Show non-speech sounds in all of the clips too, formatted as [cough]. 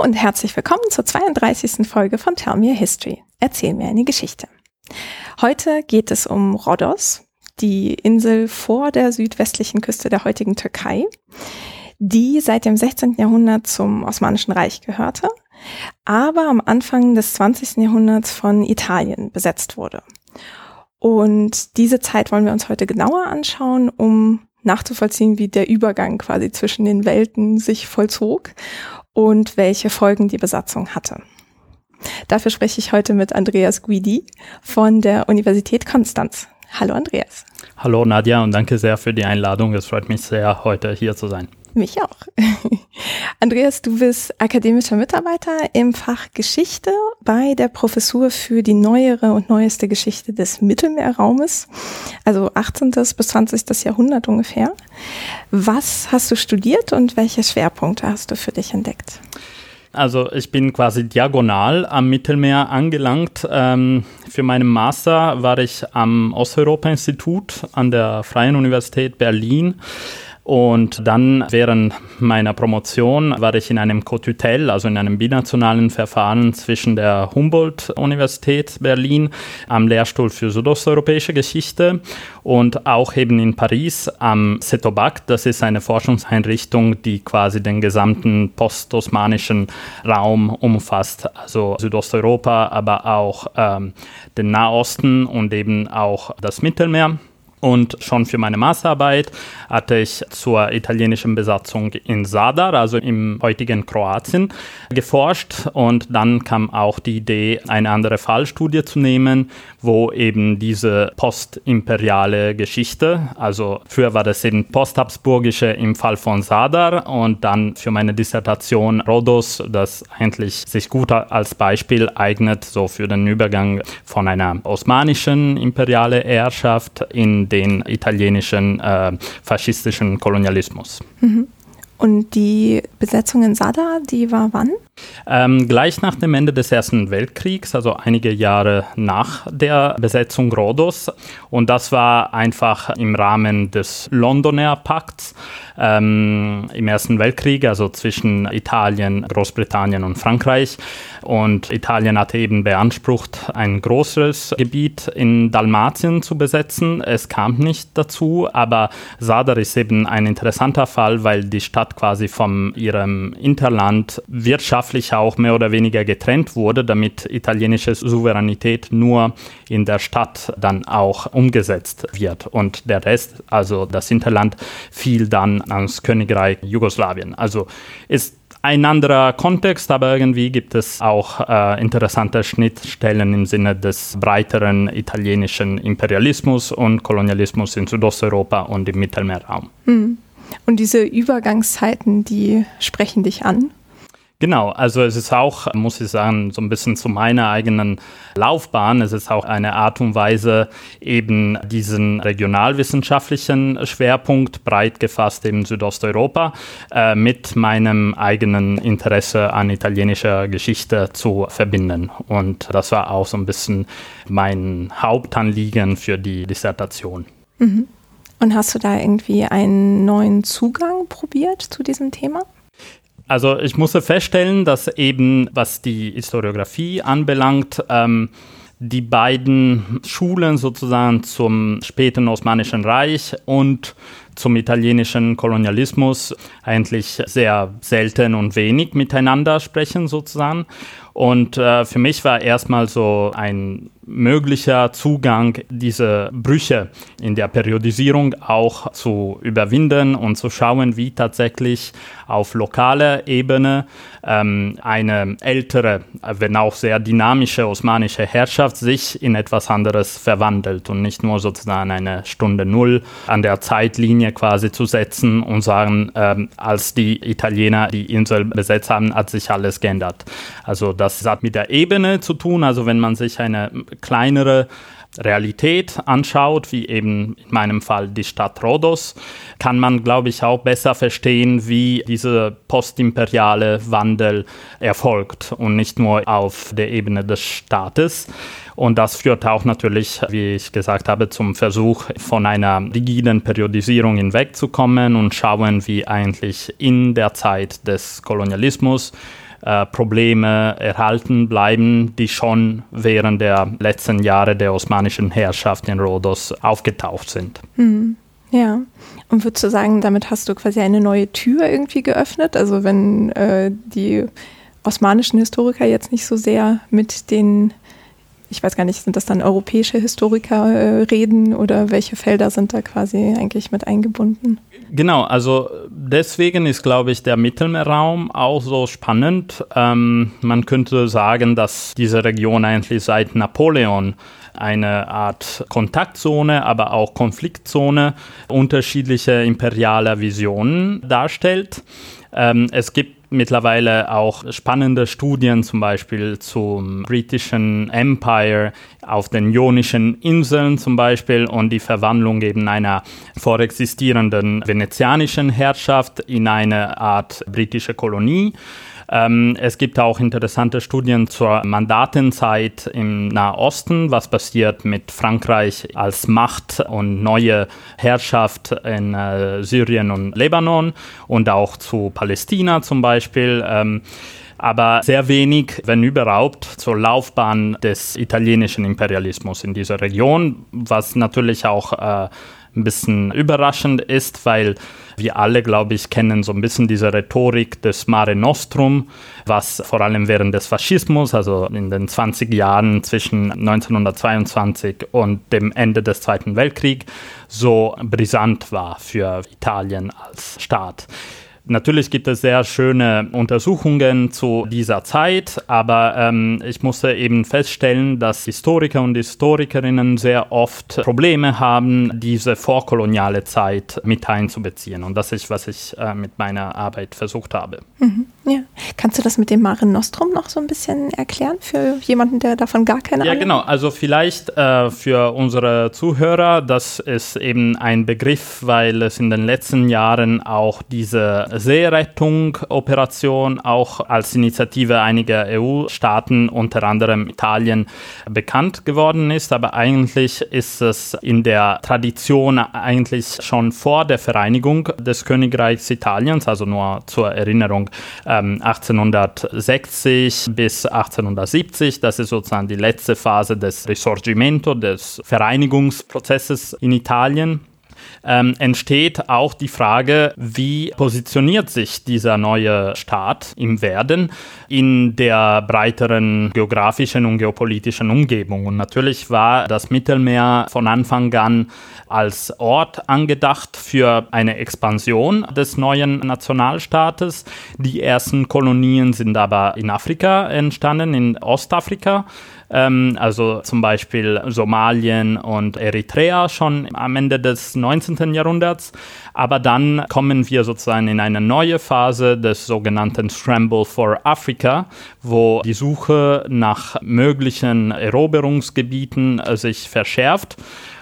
und herzlich willkommen zur 32. Folge von Tell Me a History. Erzähl mir eine Geschichte. Heute geht es um Rhodos, die Insel vor der südwestlichen Küste der heutigen Türkei, die seit dem 16. Jahrhundert zum Osmanischen Reich gehörte, aber am Anfang des 20. Jahrhunderts von Italien besetzt wurde. Und diese Zeit wollen wir uns heute genauer anschauen, um nachzuvollziehen, wie der Übergang quasi zwischen den Welten sich vollzog und welche Folgen die Besatzung hatte. Dafür spreche ich heute mit Andreas Guidi von der Universität Konstanz. Hallo Andreas. Hallo Nadja und danke sehr für die Einladung. Es freut mich sehr, heute hier zu sein. Mich auch. [laughs] Andreas, du bist akademischer Mitarbeiter im Fach Geschichte bei der Professur für die neuere und neueste Geschichte des Mittelmeerraumes, also 18. bis 20. Jahrhundert ungefähr. Was hast du studiert und welche Schwerpunkte hast du für dich entdeckt? Also ich bin quasi diagonal am Mittelmeer angelangt. Ähm, für meinen Master war ich am Osteuropa-Institut an der Freien Universität Berlin und dann während meiner Promotion war ich in einem Cotutel, also in einem binationalen Verfahren zwischen der Humboldt-Universität Berlin am Lehrstuhl für südosteuropäische Geschichte und auch eben in Paris am CETOBAC. Das ist eine Forschungseinrichtung, die quasi den gesamten postosmanischen Raum umfasst, also Südosteuropa, aber auch ähm, den Nahosten und eben auch das Mittelmeer. Und schon für meine Masterarbeit hatte ich zur italienischen Besatzung in Sadar, also im heutigen Kroatien, geforscht. Und dann kam auch die Idee, eine andere Fallstudie zu nehmen, wo eben diese postimperiale Geschichte, also früher war das eben posthabsburgische im Fall von Sadar und dann für meine Dissertation Rhodos, das eigentlich sich gut als Beispiel eignet, so für den Übergang von einer osmanischen imperiale Herrschaft in den italienischen äh, faschistischen Kolonialismus. Mhm. Und die Besetzung in Sada, die war wann? Ähm, gleich nach dem Ende des Ersten Weltkriegs, also einige Jahre nach der Besetzung Rhodos. Und das war einfach im Rahmen des Londoner Pakts ähm, im Ersten Weltkrieg, also zwischen Italien, Großbritannien und Frankreich. Und Italien hatte eben beansprucht, ein größeres Gebiet in Dalmatien zu besetzen. Es kam nicht dazu, aber Sadar ist eben ein interessanter Fall, weil die Stadt quasi von ihrem Interland wirtschaftlich auch mehr oder weniger getrennt wurde, damit italienische Souveränität nur in der Stadt dann auch umgesetzt wird. Und der Rest, also das Hinterland, fiel dann ans Königreich Jugoslawien. Also ist ein anderer Kontext, aber irgendwie gibt es auch äh, interessante Schnittstellen im Sinne des breiteren italienischen Imperialismus und Kolonialismus in Südosteuropa und im Mittelmeerraum. Hm. Und diese Übergangszeiten, die sprechen dich an? Genau, also es ist auch, muss ich sagen, so ein bisschen zu meiner eigenen Laufbahn. Es ist auch eine Art und Weise, eben diesen regionalwissenschaftlichen Schwerpunkt breit gefasst in Südosteuropa äh, mit meinem eigenen Interesse an italienischer Geschichte zu verbinden. Und das war auch so ein bisschen mein Hauptanliegen für die Dissertation. Mhm. Und hast du da irgendwie einen neuen Zugang probiert zu diesem Thema? Also ich musste feststellen, dass eben, was die Historiografie anbelangt, ähm, die beiden Schulen sozusagen zum späten Osmanischen Reich und zum italienischen Kolonialismus eigentlich sehr selten und wenig miteinander sprechen sozusagen. Und äh, für mich war erstmal so ein möglicher Zugang, diese Brüche in der Periodisierung auch zu überwinden und zu schauen, wie tatsächlich auf lokaler Ebene ähm, eine ältere, wenn auch sehr dynamische osmanische Herrschaft sich in etwas anderes verwandelt und nicht nur sozusagen eine Stunde Null an der Zeitlinie quasi zu setzen und sagen, ähm, als die Italiener die Insel besetzt haben, hat sich alles geändert. Also das hat mit der Ebene zu tun, also wenn man sich eine kleinere Realität anschaut, wie eben in meinem Fall die Stadt Rhodos, kann man, glaube ich, auch besser verstehen, wie dieser postimperiale Wandel erfolgt und nicht nur auf der Ebene des Staates. Und das führt auch natürlich, wie ich gesagt habe, zum Versuch, von einer rigiden Periodisierung hinwegzukommen und schauen, wie eigentlich in der Zeit des Kolonialismus äh, Probleme erhalten bleiben, die schon während der letzten Jahre der osmanischen Herrschaft in Rhodos aufgetaucht sind. Hm. Ja, und würdest du sagen, damit hast du quasi eine neue Tür irgendwie geöffnet? Also wenn äh, die osmanischen Historiker jetzt nicht so sehr mit den, ich weiß gar nicht, sind das dann europäische Historiker äh, oder welche Felder sind da quasi eigentlich mit eingebunden? Genau, also deswegen ist, glaube ich, der Mittelmeerraum auch so spannend. Ähm, man könnte sagen, dass diese Region eigentlich seit Napoleon eine Art Kontaktzone, aber auch Konfliktzone unterschiedlicher imperialer Visionen darstellt. Ähm, es gibt mittlerweile auch spannende Studien zum Beispiel zum britischen Empire auf den Ionischen Inseln zum Beispiel und die Verwandlung eben einer vorexistierenden venezianischen Herrschaft in eine Art britische Kolonie. Ähm, es gibt auch interessante Studien zur Mandatenzeit im Nahosten, was passiert mit Frankreich als Macht und neue Herrschaft in äh, Syrien und Libanon und auch zu Palästina zum Beispiel. Ähm, aber sehr wenig, wenn überhaupt, zur Laufbahn des italienischen Imperialismus in dieser Region, was natürlich auch äh, ein bisschen überraschend ist, weil wir alle, glaube ich, kennen so ein bisschen diese Rhetorik des Mare Nostrum, was vor allem während des Faschismus, also in den 20 Jahren zwischen 1922 und dem Ende des Zweiten Weltkriegs, so brisant war für Italien als Staat. Natürlich gibt es sehr schöne Untersuchungen zu dieser Zeit, aber ähm, ich musste eben feststellen, dass Historiker und Historikerinnen sehr oft Probleme haben, diese vorkoloniale Zeit mit einzubeziehen. Und das ist, was ich äh, mit meiner Arbeit versucht habe. Mhm, ja. Kannst du das mit dem Mare Nostrum noch so ein bisschen erklären für jemanden, der davon gar keine Ahnung hat? Ja, genau. Also vielleicht äh, für unsere Zuhörer, das ist eben ein Begriff, weil es in den letzten Jahren auch diese Seerettung-Operation auch als Initiative einiger EU-Staaten, unter anderem Italien, bekannt geworden ist. Aber eigentlich ist es in der Tradition eigentlich schon vor der Vereinigung des Königreichs Italiens, also nur zur Erinnerung, ähm, 1860 bis 1870. Das ist sozusagen die letzte Phase des Risorgimento, des Vereinigungsprozesses in Italien ähm, entsteht auch die Frage, wie positioniert sich dieser neue Staat im Werden in der breiteren geografischen und geopolitischen Umgebung. Und natürlich war das Mittelmeer von Anfang an als Ort angedacht für eine Expansion des neuen Nationalstaates. Die ersten Kolonien sind aber in Afrika entstanden, in Ostafrika ähm, also zum Beispiel Somalien und Eritrea schon am Ende des 19. Jahrhunderts. Aber dann kommen wir sozusagen in eine neue Phase des sogenannten Scramble for Africa, wo die Suche nach möglichen Eroberungsgebieten äh, sich verschärft.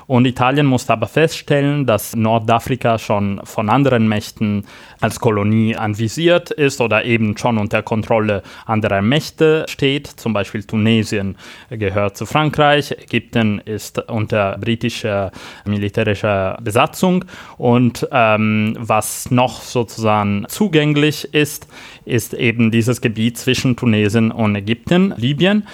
Und Italien musste aber feststellen, dass Nordafrika schon von anderen Mächten als Kolonie anvisiert ist oder eben schon unter Kontrolle anderer Mächte steht. Zum Beispiel Tunesien gehört zu Frankreich, Ägypten ist unter britischer militärischer Besatzung und ähm, was noch sozusagen zugänglich ist, ist eben dieses Gebiet zwischen Tunesien und Ägypten, Libyen.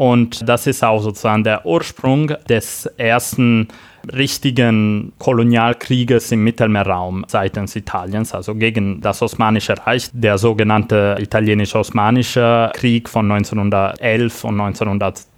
Und das ist auch sozusagen der Ursprung des ersten richtigen Kolonialkrieges im Mittelmeerraum seitens Italiens, also gegen das Osmanische Reich, der sogenannte italienisch-osmanische Krieg von 1911 und 1912.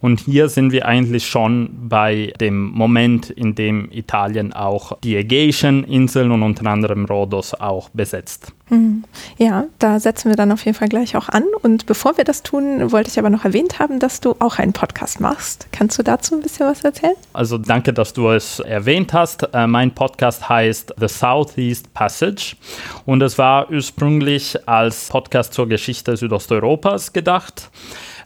Und hier sind wir eigentlich schon bei dem Moment, in dem Italien auch die Ägäischen Inseln und unter anderem Rhodos auch besetzt. Mhm. Ja, da setzen wir dann auf jeden Fall gleich auch an. Und bevor wir das tun, wollte ich aber noch erwähnt haben, dass du auch einen Podcast machst. Kannst du dazu ein bisschen was erzählen? Also danke, dass du es erwähnt hast. Äh, mein Podcast heißt The Southeast Passage und es war ursprünglich als Podcast zur Geschichte Südosteuropas gedacht.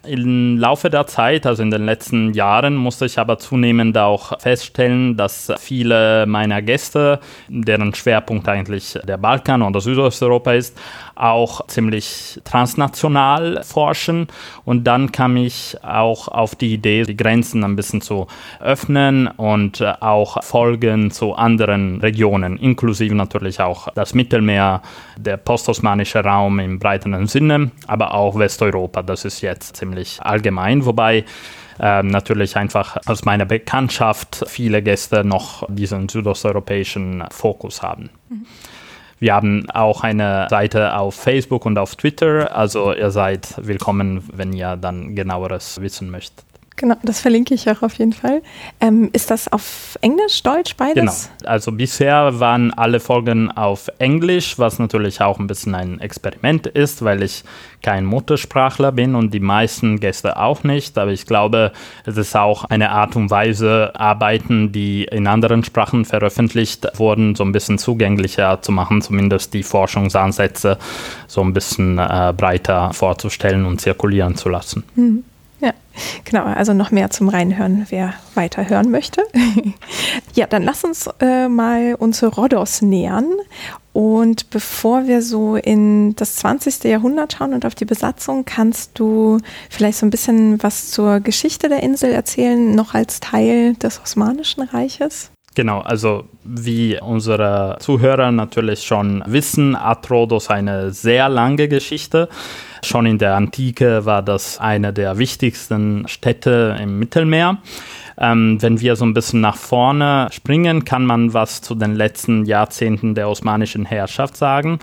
Im Laufe der Zeit, also in den letzten Jahren, musste ich aber zunehmend auch feststellen, dass viele meiner Gäste, deren Schwerpunkt eigentlich der Balkan oder Südosteuropa ist, auch ziemlich transnational forschen. Und dann kam ich auch auf die Idee, die Grenzen ein bisschen zu öffnen und auch Folgen zu anderen Regionen, inklusive natürlich auch das Mittelmeer, der postosmanische Raum im breiteren Sinne, aber auch Westeuropa. Das ist jetzt ziemlich allgemein, wobei ähm, natürlich einfach aus meiner Bekanntschaft viele Gäste noch diesen südosteuropäischen Fokus haben. Mhm. Wir haben auch eine Seite auf Facebook und auf Twitter, also ihr seid willkommen, wenn ihr dann genaueres wissen möchtet. Genau, das verlinke ich auch auf jeden Fall. Ähm, ist das auf Englisch, Deutsch, beides? Genau. Also bisher waren alle Folgen auf Englisch, was natürlich auch ein bisschen ein Experiment ist, weil ich kein Muttersprachler bin und die meisten Gäste auch nicht. Aber ich glaube, es ist auch eine Art und Weise, Arbeiten, die in anderen Sprachen veröffentlicht wurden, so ein bisschen zugänglicher zu machen, zumindest die Forschungsansätze so ein bisschen äh, breiter vorzustellen und zirkulieren zu lassen. Mhm. [laughs] Genau. Also noch mehr zum Reinhören, wer weiter hören möchte. [laughs] ja, dann lass uns äh, mal uns Rhodos nähern. Und bevor wir so in das 20. Jahrhundert schauen und auf die Besatzung, kannst du vielleicht so ein bisschen was zur Geschichte der Insel erzählen, noch als Teil des Osmanischen Reiches? Genau, also wie unsere Zuhörer natürlich schon wissen, hat Rhodos eine sehr lange Geschichte. Schon in der Antike war das eine der wichtigsten Städte im Mittelmeer. Ähm, wenn wir so ein bisschen nach vorne springen, kann man was zu den letzten Jahrzehnten der osmanischen Herrschaft sagen.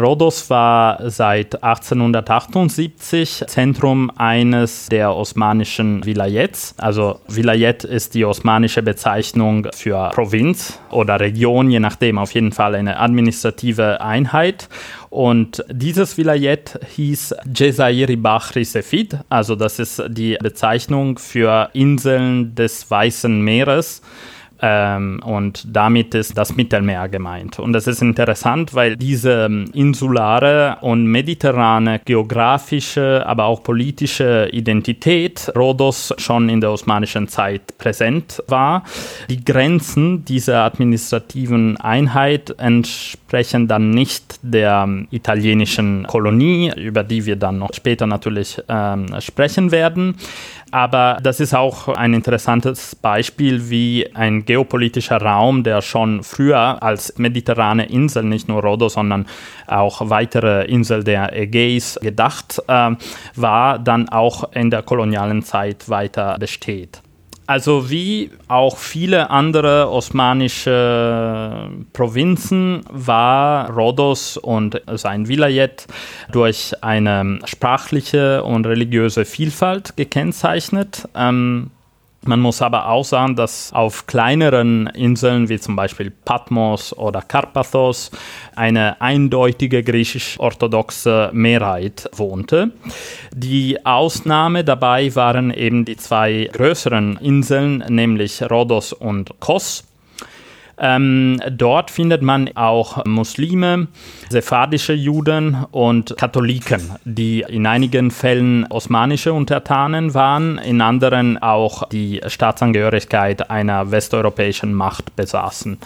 Rhodos war seit 1878 Zentrum eines der osmanischen Vilayets. Also Vilayet ist die osmanische Bezeichnung für Provinz oder Region, je nachdem, auf jeden Fall eine administrative Einheit. Und dieses Vilayet hieß Jezairi Bahri Sefid, also das ist die Bezeichnung für Inseln des Weißen Meeres. Ähm, und damit ist das Mittelmeer gemeint. Und das ist interessant, weil diese ähm, insulare und mediterrane geografische, aber auch politische Identität Rhodos schon in der osmanischen Zeit präsent war. Die Grenzen dieser administrativen Einheit entsprechen dann nicht der ähm, italienischen Kolonie, über die wir dann noch später natürlich ähm, sprechen werden. Aber das ist auch ein interessantes Beispiel, wie ein geopolitischer Raum, der schon früher als mediterrane Insel, nicht nur Rhodos, sondern auch weitere Inseln der Ägäis gedacht äh, war, dann auch in der kolonialen Zeit weiter besteht. Also wie auch viele andere osmanische Provinzen war Rhodos und sein Vilayet durch eine sprachliche und religiöse Vielfalt gekennzeichnet. Ähm, man muss aber auch sagen, dass auf kleineren Inseln wie zum Beispiel Patmos oder Karpathos eine eindeutige griechisch-orthodoxe Mehrheit wohnte. Die Ausnahme dabei waren eben die zwei größeren Inseln, nämlich Rhodos und Kos. Ähm, dort findet man auch Muslime, sephardische Juden und Katholiken, die in einigen Fällen osmanische Untertanen waren, in anderen auch die Staatsangehörigkeit einer westeuropäischen Macht besaßen.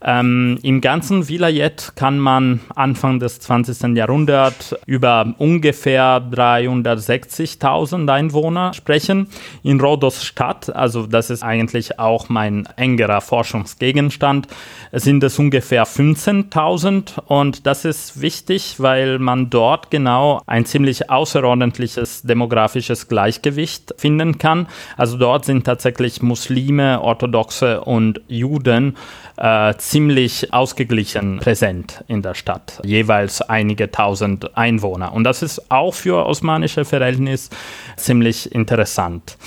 Ähm, Im ganzen Vilayet kann man Anfang des 20. Jahrhunderts über ungefähr 360.000 Einwohner sprechen. In Rhodos Stadt, also das ist eigentlich auch mein engerer Forschungsgegenstand, sind es ungefähr 15.000 und das ist wichtig, weil man dort genau ein ziemlich außerordentliches demografisches Gleichgewicht finden kann. Also dort sind tatsächlich Muslime, Orthodoxe und Juden äh, ziemlich ausgeglichen präsent in der Stadt, jeweils einige tausend Einwohner. Und das ist auch für osmanische Verhältnisse ziemlich interessant.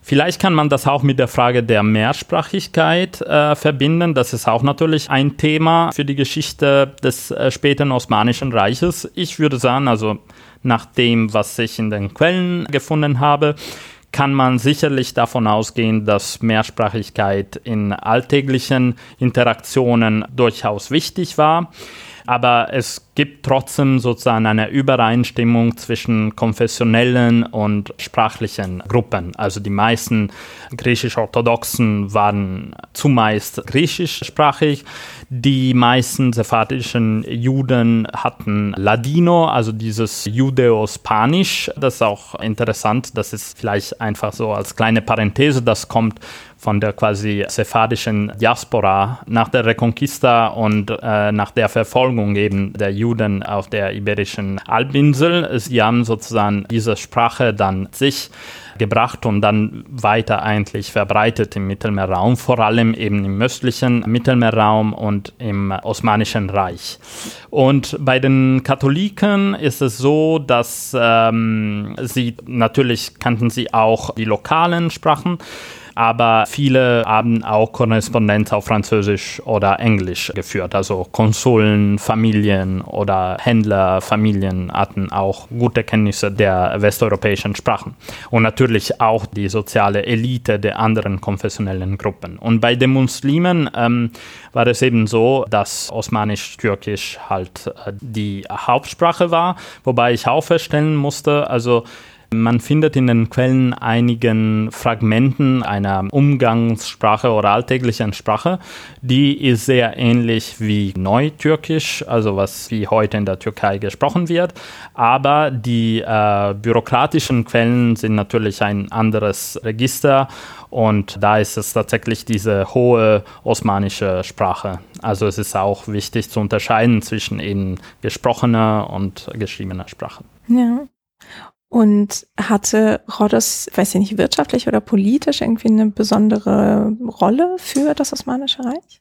Vielleicht kann man das auch mit der Frage der Mehrsprachigkeit äh, verbinden. Das ist auch natürlich ein Thema für die Geschichte des äh, späten Osmanischen Reiches. Ich würde sagen, also nach dem, was ich in den Quellen gefunden habe, kann man sicherlich davon ausgehen, dass Mehrsprachigkeit in alltäglichen Interaktionen durchaus wichtig war. aber es gibt trotzdem sozusagen eine Übereinstimmung zwischen konfessionellen und sprachlichen Gruppen. Also die meisten griechisch-orthodoxen waren zumeist griechischsprachig, die meisten sephardischen Juden hatten Ladino, also dieses Judeo-Spanisch. Das ist auch interessant, das ist vielleicht einfach so als kleine Parenthese, das kommt von der quasi sephardischen Diaspora nach der Reconquista und äh, nach der Verfolgung eben der Juden auf der iberischen Halbinsel. Sie haben sozusagen diese Sprache dann sich gebracht und dann weiter eigentlich verbreitet im Mittelmeerraum, vor allem eben im östlichen Mittelmeerraum und im Osmanischen Reich. Und bei den Katholiken ist es so, dass ähm, sie natürlich kannten sie auch die lokalen Sprachen, aber viele haben auch Korrespondenz auf Französisch oder Englisch geführt. Also Konsuln, Familien oder Händler, Familien hatten auch gute Kenntnisse der westeuropäischen Sprachen. Und natürlich auch die soziale Elite der anderen konfessionellen Gruppen. Und bei den Muslimen ähm, war es eben so, dass Osmanisch-Türkisch halt äh, die Hauptsprache war, wobei ich auch feststellen musste, also man findet in den Quellen einigen Fragmenten einer Umgangssprache oder alltäglichen Sprache, die ist sehr ähnlich wie Neutürkisch, also was wie heute in der Türkei gesprochen wird, aber die äh, bürokratischen Quellen sind natürlich ein anderes Register und da ist es tatsächlich diese hohe osmanische Sprache. Also es ist auch wichtig zu unterscheiden zwischen eben gesprochener und geschriebener Sprache. Ja. Und hatte Rhodos, weiß ich nicht, wirtschaftlich oder politisch irgendwie eine besondere Rolle für das Osmanische Reich?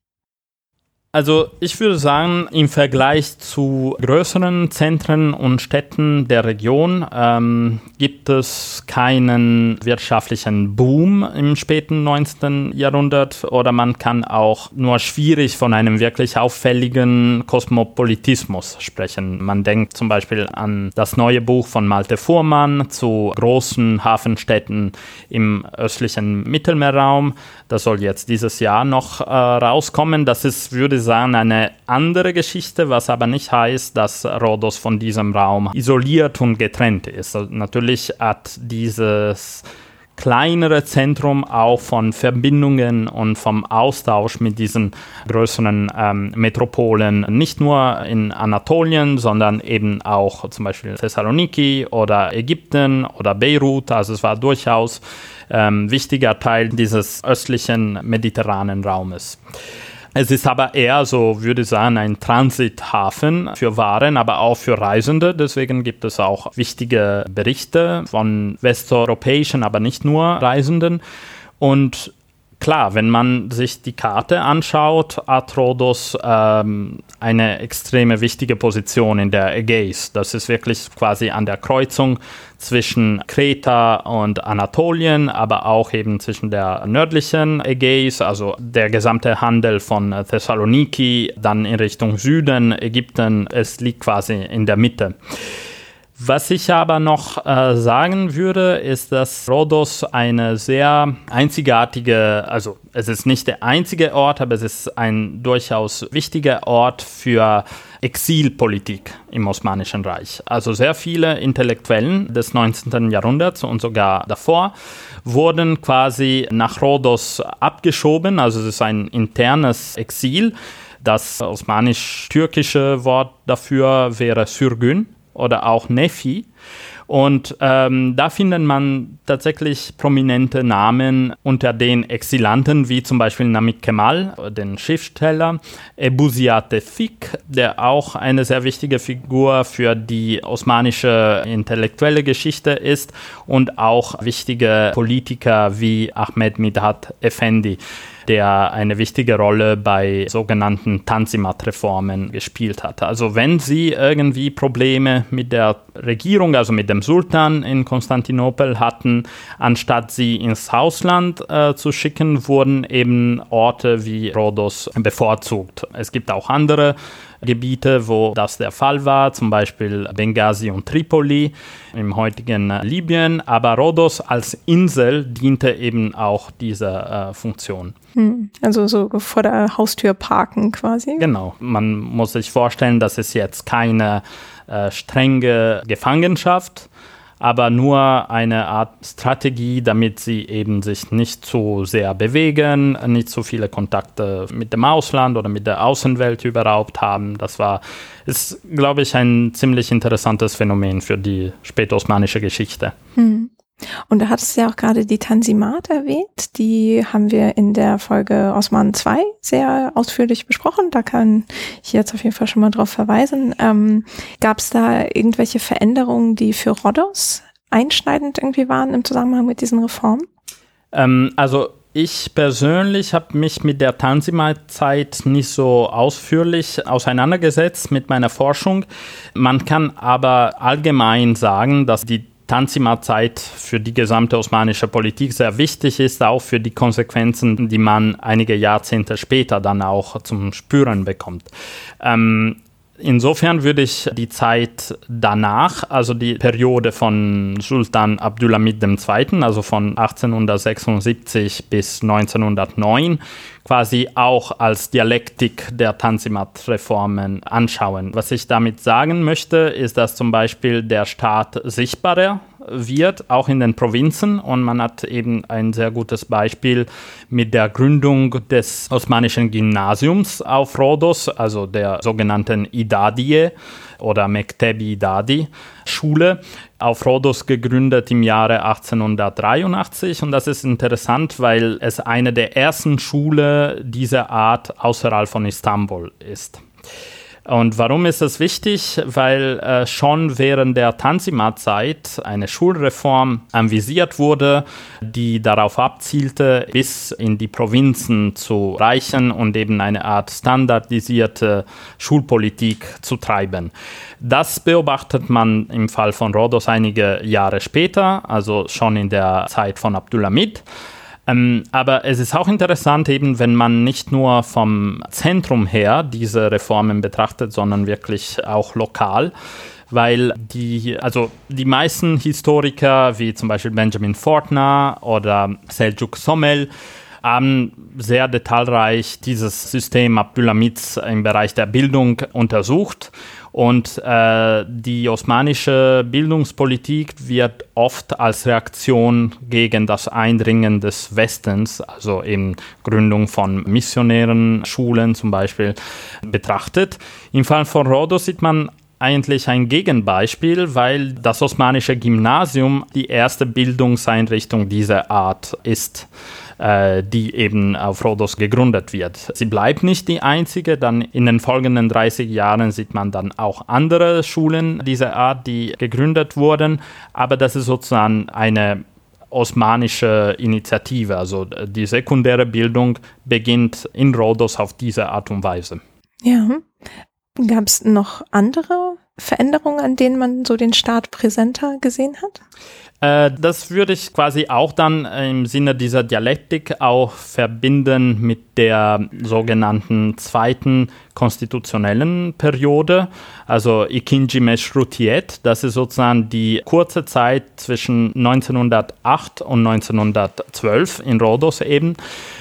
Also ich würde sagen, im Vergleich zu größeren Zentren und Städten der Region ähm, gibt es keinen wirtschaftlichen Boom im späten 19. Jahrhundert oder man kann auch nur schwierig von einem wirklich auffälligen Kosmopolitismus sprechen. Man denkt zum Beispiel an das neue Buch von Malte Fuhrmann zu großen Hafenstädten im östlichen Mittelmeerraum. Das soll jetzt dieses Jahr noch äh, rauskommen. Das ist, würde ich sagen, eine andere Geschichte, was aber nicht heißt, dass Rhodos von diesem Raum isoliert und getrennt ist. Also natürlich hat dieses kleinere Zentrum auch von Verbindungen und vom Austausch mit diesen größeren ähm, Metropolen, nicht nur in Anatolien, sondern eben auch zum Beispiel Thessaloniki oder Ägypten oder Beirut. Also es war durchaus ähm, wichtiger Teil dieses östlichen mediterranen Raumes. Es ist aber eher so, würde ich sagen, ein Transithafen für Waren, aber auch für Reisende. Deswegen gibt es auch wichtige Berichte von westeuropäischen, aber nicht nur Reisenden. Und klar, wenn man sich die Karte anschaut, hat Rhodos ähm, eine extreme wichtige Position in der Ägäis. Das ist wirklich quasi an der Kreuzung zwischen Kreta und Anatolien, aber auch eben zwischen der nördlichen Ägäis, also der gesamte Handel von Thessaloniki, dann in Richtung Süden, Ägypten, es liegt quasi in der Mitte. Was ich aber noch äh, sagen würde, ist, dass Rhodos eine sehr einzigartige, also es ist nicht der einzige Ort, aber es ist ein durchaus wichtiger Ort für Exilpolitik im Osmanischen Reich. Also sehr viele Intellektuellen des 19. Jahrhunderts und sogar davor wurden quasi nach Rhodos abgeschoben, also es ist ein internes Exil. Das osmanisch-türkische Wort dafür wäre Sürgün oder auch Nefi. Und ähm, da findet man tatsächlich prominente Namen unter den Exilanten, wie zum Beispiel Namik Kemal, den Schriftsteller, Ebusiate Fik, der auch eine sehr wichtige Figur für die osmanische intellektuelle Geschichte ist, und auch wichtige Politiker wie Ahmed Midhat Effendi der eine wichtige Rolle bei sogenannten Tanzimat-Reformen gespielt hat. Also wenn Sie irgendwie Probleme mit der Regierung, also mit dem Sultan in Konstantinopel hatten, anstatt sie ins Ausland äh, zu schicken, wurden eben Orte wie Rhodos bevorzugt. Es gibt auch andere Gebiete, wo das der Fall war, zum Beispiel Benghazi und Tripoli im heutigen Libyen. Aber Rhodos als Insel diente eben auch dieser äh, Funktion. Hm, also so vor der Haustür parken quasi. Genau. Man muss sich vorstellen, das ist jetzt keine äh, strenge Gefangenschaft, aber nur eine Art Strategie, damit sie eben sich nicht zu sehr bewegen, nicht zu viele Kontakte mit dem Ausland oder mit der Außenwelt überhaupt haben. Das war, ist, glaube ich, ein ziemlich interessantes Phänomen für die spätosmanische Geschichte. Hm. Und da hattest du ja auch gerade die Tansimat erwähnt. Die haben wir in der Folge Osman 2 sehr ausführlich besprochen. Da kann ich jetzt auf jeden Fall schon mal drauf verweisen. Ähm, Gab es da irgendwelche Veränderungen, die für Rhodos einschneidend irgendwie waren im Zusammenhang mit diesen Reformen? Ähm, also ich persönlich habe mich mit der Tanzimat-Zeit nicht so ausführlich auseinandergesetzt mit meiner Forschung. Man kann aber allgemein sagen, dass die Tanzimat-Zeit für die gesamte osmanische Politik sehr wichtig ist, auch für die Konsequenzen, die man einige Jahrzehnte später dann auch zum Spüren bekommt. Ähm, Insofern würde ich die Zeit danach, also die Periode von Sultan Abdulhamid II., also von 1876 bis 1909, quasi auch als Dialektik der Tanzimat-Reformen anschauen. Was ich damit sagen möchte, ist, dass zum Beispiel der Staat sichtbarer wird, auch in den Provinzen. Und man hat eben ein sehr gutes Beispiel mit der Gründung des Osmanischen Gymnasiums auf Rhodos, also der sogenannten Idadie oder Mektebi Idadi Schule auf Rhodos gegründet im Jahre 1883 und das ist interessant, weil es eine der ersten Schulen dieser Art außerhalb von Istanbul ist. Und warum ist das wichtig? Weil äh, schon während der Tanzimat-Zeit eine Schulreform anvisiert wurde, die darauf abzielte, bis in die Provinzen zu reichen und eben eine Art standardisierte Schulpolitik zu treiben. Das beobachtet man im Fall von Rhodos einige Jahre später, also schon in der Zeit von Abdulhamid. Ähm, aber es ist auch interessant, eben wenn man nicht nur vom Zentrum her diese Reformen betrachtet, sondern wirklich auch lokal weil die, also die meisten Historiker, wie zum Beispiel Benjamin Fortner oder Seljuk Sommel, haben sehr detailreich dieses System Abdulhamids im Bereich der Bildung untersucht und äh, die osmanische Bildungspolitik wird oft als Reaktion gegen das Eindringen des Westens, also eben Gründung von missionären Schulen zum Beispiel, betrachtet. Im Fall von Rhodos sieht man eigentlich ein Gegenbeispiel, weil das osmanische Gymnasium die erste Bildungseinrichtung dieser Art ist äh, die eben auf Rhodos gegründet wird. Sie bleibt nicht die einzige, dann in den folgenden 30 Jahren sieht man dann auch andere Schulen dieser Art, die gegründet wurden, aber das ist sozusagen eine osmanische Initiative, also die sekundäre Bildung beginnt in Rhodos auf diese Art und Weise. Ja. Gab es noch andere Veränderungen, an denen man so den Staat präsenter gesehen hat? Äh, das würde ich quasi auch dann im Sinne dieser Dialektik auch verbinden mit der sogenannten zweiten konstitutionellen Periode, also Ikinji Meshrutiet. Das ist sozusagen die kurze Zeit zwischen 1908 und 1912 in Rhodos eben,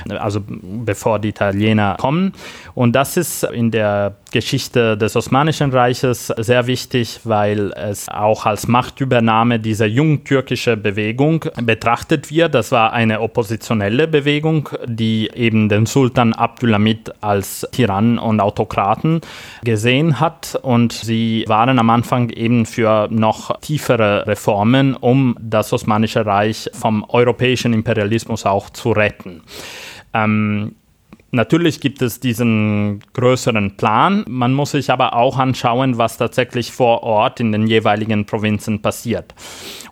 also bevor die Italiener kommen. Und das ist in der Geschichte des Osmanischen Reiches sehr wichtig, weil es auch als Machtübernahme dieser jungtürkischen Bewegung betrachtet wird. Das war eine oppositionelle Bewegung, die eben den Sultan Abdulhamid als Tyrann und Autokrat Autokraten gesehen hat und sie waren am Anfang eben für noch tiefere Reformen, um das Osmanische Reich vom europäischen Imperialismus auch zu retten. Ähm, Natürlich gibt es diesen größeren Plan. Man muss sich aber auch anschauen, was tatsächlich vor Ort in den jeweiligen Provinzen passiert.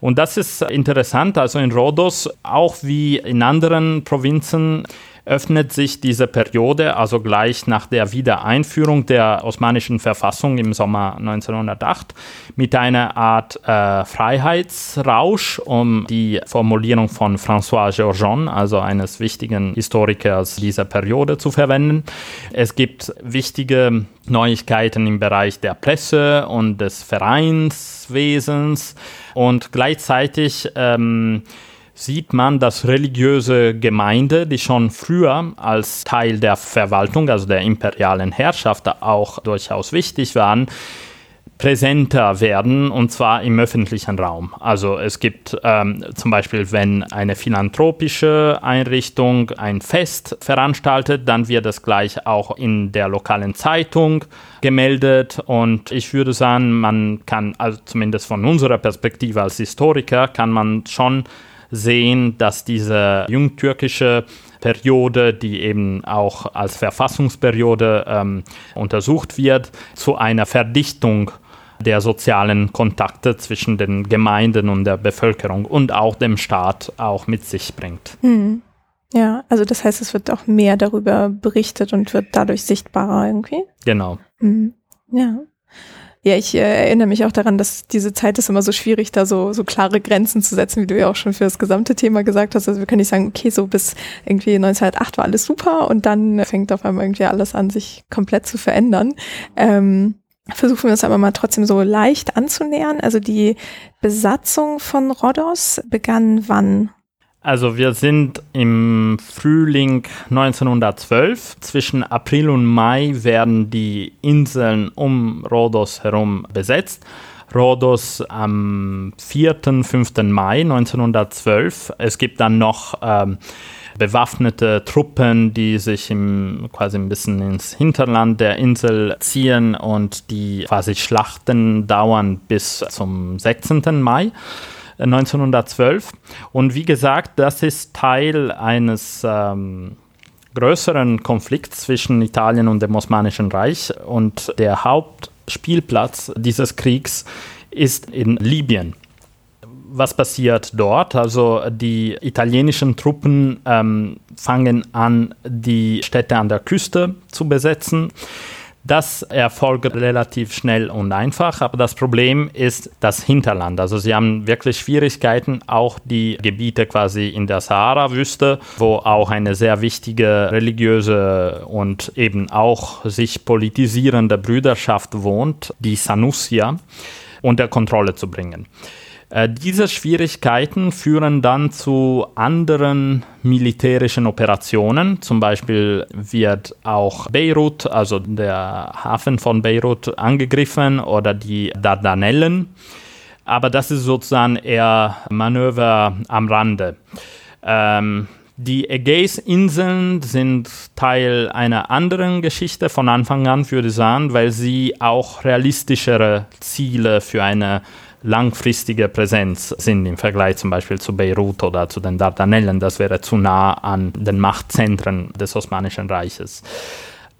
Und das ist interessant. Also in Rhodos, auch wie in anderen Provinzen, öffnet sich diese Periode, also gleich nach der Wiedereinführung der osmanischen Verfassung im Sommer 1908, mit einer Art äh, Freiheitsrausch, um die Formulierung von François Georgeon, also eines wichtigen Historikers dieser Periode, zu verwenden. Es gibt wichtige Neuigkeiten im Bereich der Presse und des Vereinswesens und gleichzeitig ähm, sieht man, dass religiöse Gemeinde, die schon früher als Teil der Verwaltung, also der imperialen Herrschaft, auch durchaus wichtig waren, präsenter werden und zwar im öffentlichen Raum. Also es gibt ähm, zum Beispiel, wenn eine philanthropische Einrichtung ein Fest veranstaltet, dann wird es gleich auch in der lokalen Zeitung gemeldet und ich würde sagen, man kann, also zumindest von unserer Perspektive als Historiker, kann man schon sehen, dass diese jungtürkische Periode, die eben auch als Verfassungsperiode ähm, untersucht wird, zu einer Verdichtung der sozialen Kontakte zwischen den Gemeinden und der Bevölkerung und auch dem Staat auch mit sich bringt. Hm. Ja, also das heißt, es wird auch mehr darüber berichtet und wird dadurch sichtbarer irgendwie. Genau. Hm. Ja. Ja, ich äh, erinnere mich auch daran, dass diese Zeit ist immer so schwierig, da so, so klare Grenzen zu setzen, wie du ja auch schon für das gesamte Thema gesagt hast. Also wir können nicht sagen, okay, so bis irgendwie 1908 war alles super und dann fängt auf einmal irgendwie alles an, sich komplett zu verändern. Ähm, versuchen wir uns aber mal trotzdem so leicht anzunähern. Also die Besatzung von Rhodos begann wann? Also wir sind im Frühling 1912. Zwischen April und Mai werden die Inseln um Rhodos herum besetzt. Rhodos am 4. 5. Mai 1912. Es gibt dann noch ähm, bewaffnete Truppen, die sich im, quasi ein bisschen ins Hinterland der Insel ziehen und die quasi Schlachten dauern bis zum 16. Mai. 1912. Äh, und wie gesagt, das ist Teil eines ähm, größeren Konflikts zwischen Italien und dem Osmanischen Reich. Und der Hauptspielplatz dieses Kriegs ist in Libyen was passiert dort? Also die italienischen Truppen ähm, fangen an, die Städte an der Küste zu besetzen. Das erfolgt relativ schnell und einfach, aber das Problem ist das Hinterland. Also sie haben wirklich Schwierigkeiten, auch die Gebiete quasi in der Sahara-Wüste, wo auch eine sehr wichtige religiöse und eben auch sich politisierende Brüderschaft wohnt, die Sanussia, unter Kontrolle zu bringen. Äh, diese Schwierigkeiten führen dann zu anderen militärischen Operationen. Zum Beispiel wird auch Beirut, also der Hafen von Beirut, angegriffen oder die Dardanellen. Aber das ist sozusagen eher Manöver am Rande. Ähm, die Ägäisinseln sind Teil einer anderen Geschichte von Anfang an, würde ich sagen, weil sie auch realistischere Ziele für eine langfristige Präsenz sind im Vergleich zum Beispiel zu Beirut oder zu den Dardanellen. Das wäre zu nah an den Machtzentren des Osmanischen Reiches.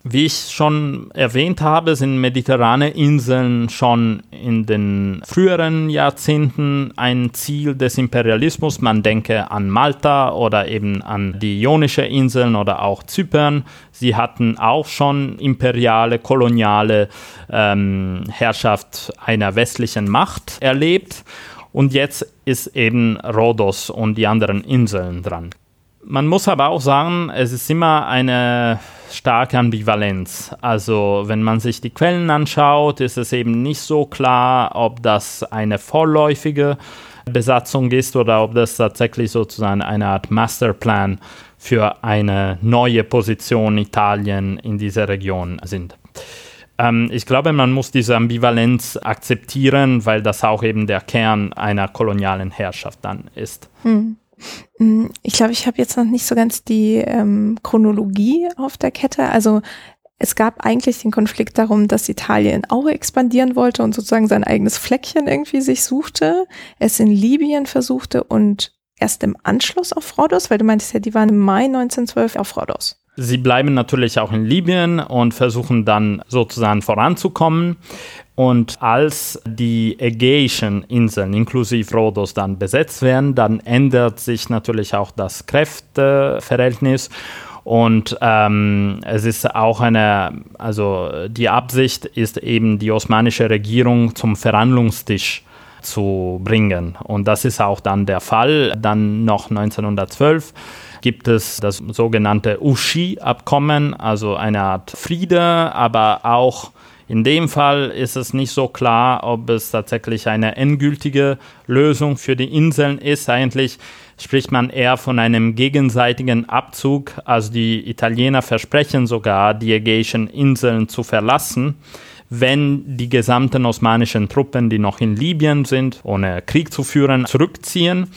Wie ich schon erwähnt habe, sind mediterrane Inseln schon in den früheren Jahrzehnten ein Ziel des Imperialismus. Man denke an Malta oder eben an die Ionischen Inseln oder auch Zypern. Sie hatten auch schon imperiale, koloniale ähm, Herrschaft einer westlichen Macht erlebt. Und jetzt ist eben Rhodos und die anderen Inseln dran. Man muss aber auch sagen, es ist immer eine starke Ambivalenz. Also wenn man sich die Quellen anschaut, ist es eben nicht so klar, ob das eine vorläufige Besatzung ist oder ob das tatsächlich sozusagen eine Art Masterplan für eine neue Position Italien in dieser Region sind. Ähm, ich glaube, man muss diese Ambivalenz akzeptieren, weil das auch eben der Kern einer kolonialen Herrschaft dann ist. Hm. Mm, ich glaube, ich habe jetzt noch nicht so ganz die ähm, Chronologie auf der Kette. Also es gab eigentlich den Konflikt darum, dass Italien auch expandieren wollte und sozusagen sein eigenes Fleckchen irgendwie sich suchte, es in Libyen versuchte und erst im Anschluss auf Rhodos, weil du meintest ja, die waren im Mai 1912 auf Rhodos. Sie bleiben natürlich auch in Libyen und versuchen dann sozusagen voranzukommen. Und als die Ägäischen Inseln inklusive Rhodos dann besetzt werden, dann ändert sich natürlich auch das Kräfteverhältnis. Und ähm, es ist auch eine, also die Absicht ist eben die osmanische Regierung zum Verhandlungstisch zu bringen. Und das ist auch dann der Fall. Dann noch 1912 gibt es das sogenannte Ushi-Abkommen, also eine Art Friede, aber auch in dem Fall ist es nicht so klar, ob es tatsächlich eine endgültige Lösung für die Inseln ist. Eigentlich spricht man eher von einem gegenseitigen Abzug. Also die Italiener versprechen sogar, die Ägäischen Inseln zu verlassen wenn die gesamten osmanischen Truppen, die noch in Libyen sind, ohne Krieg zu führen, zurückziehen.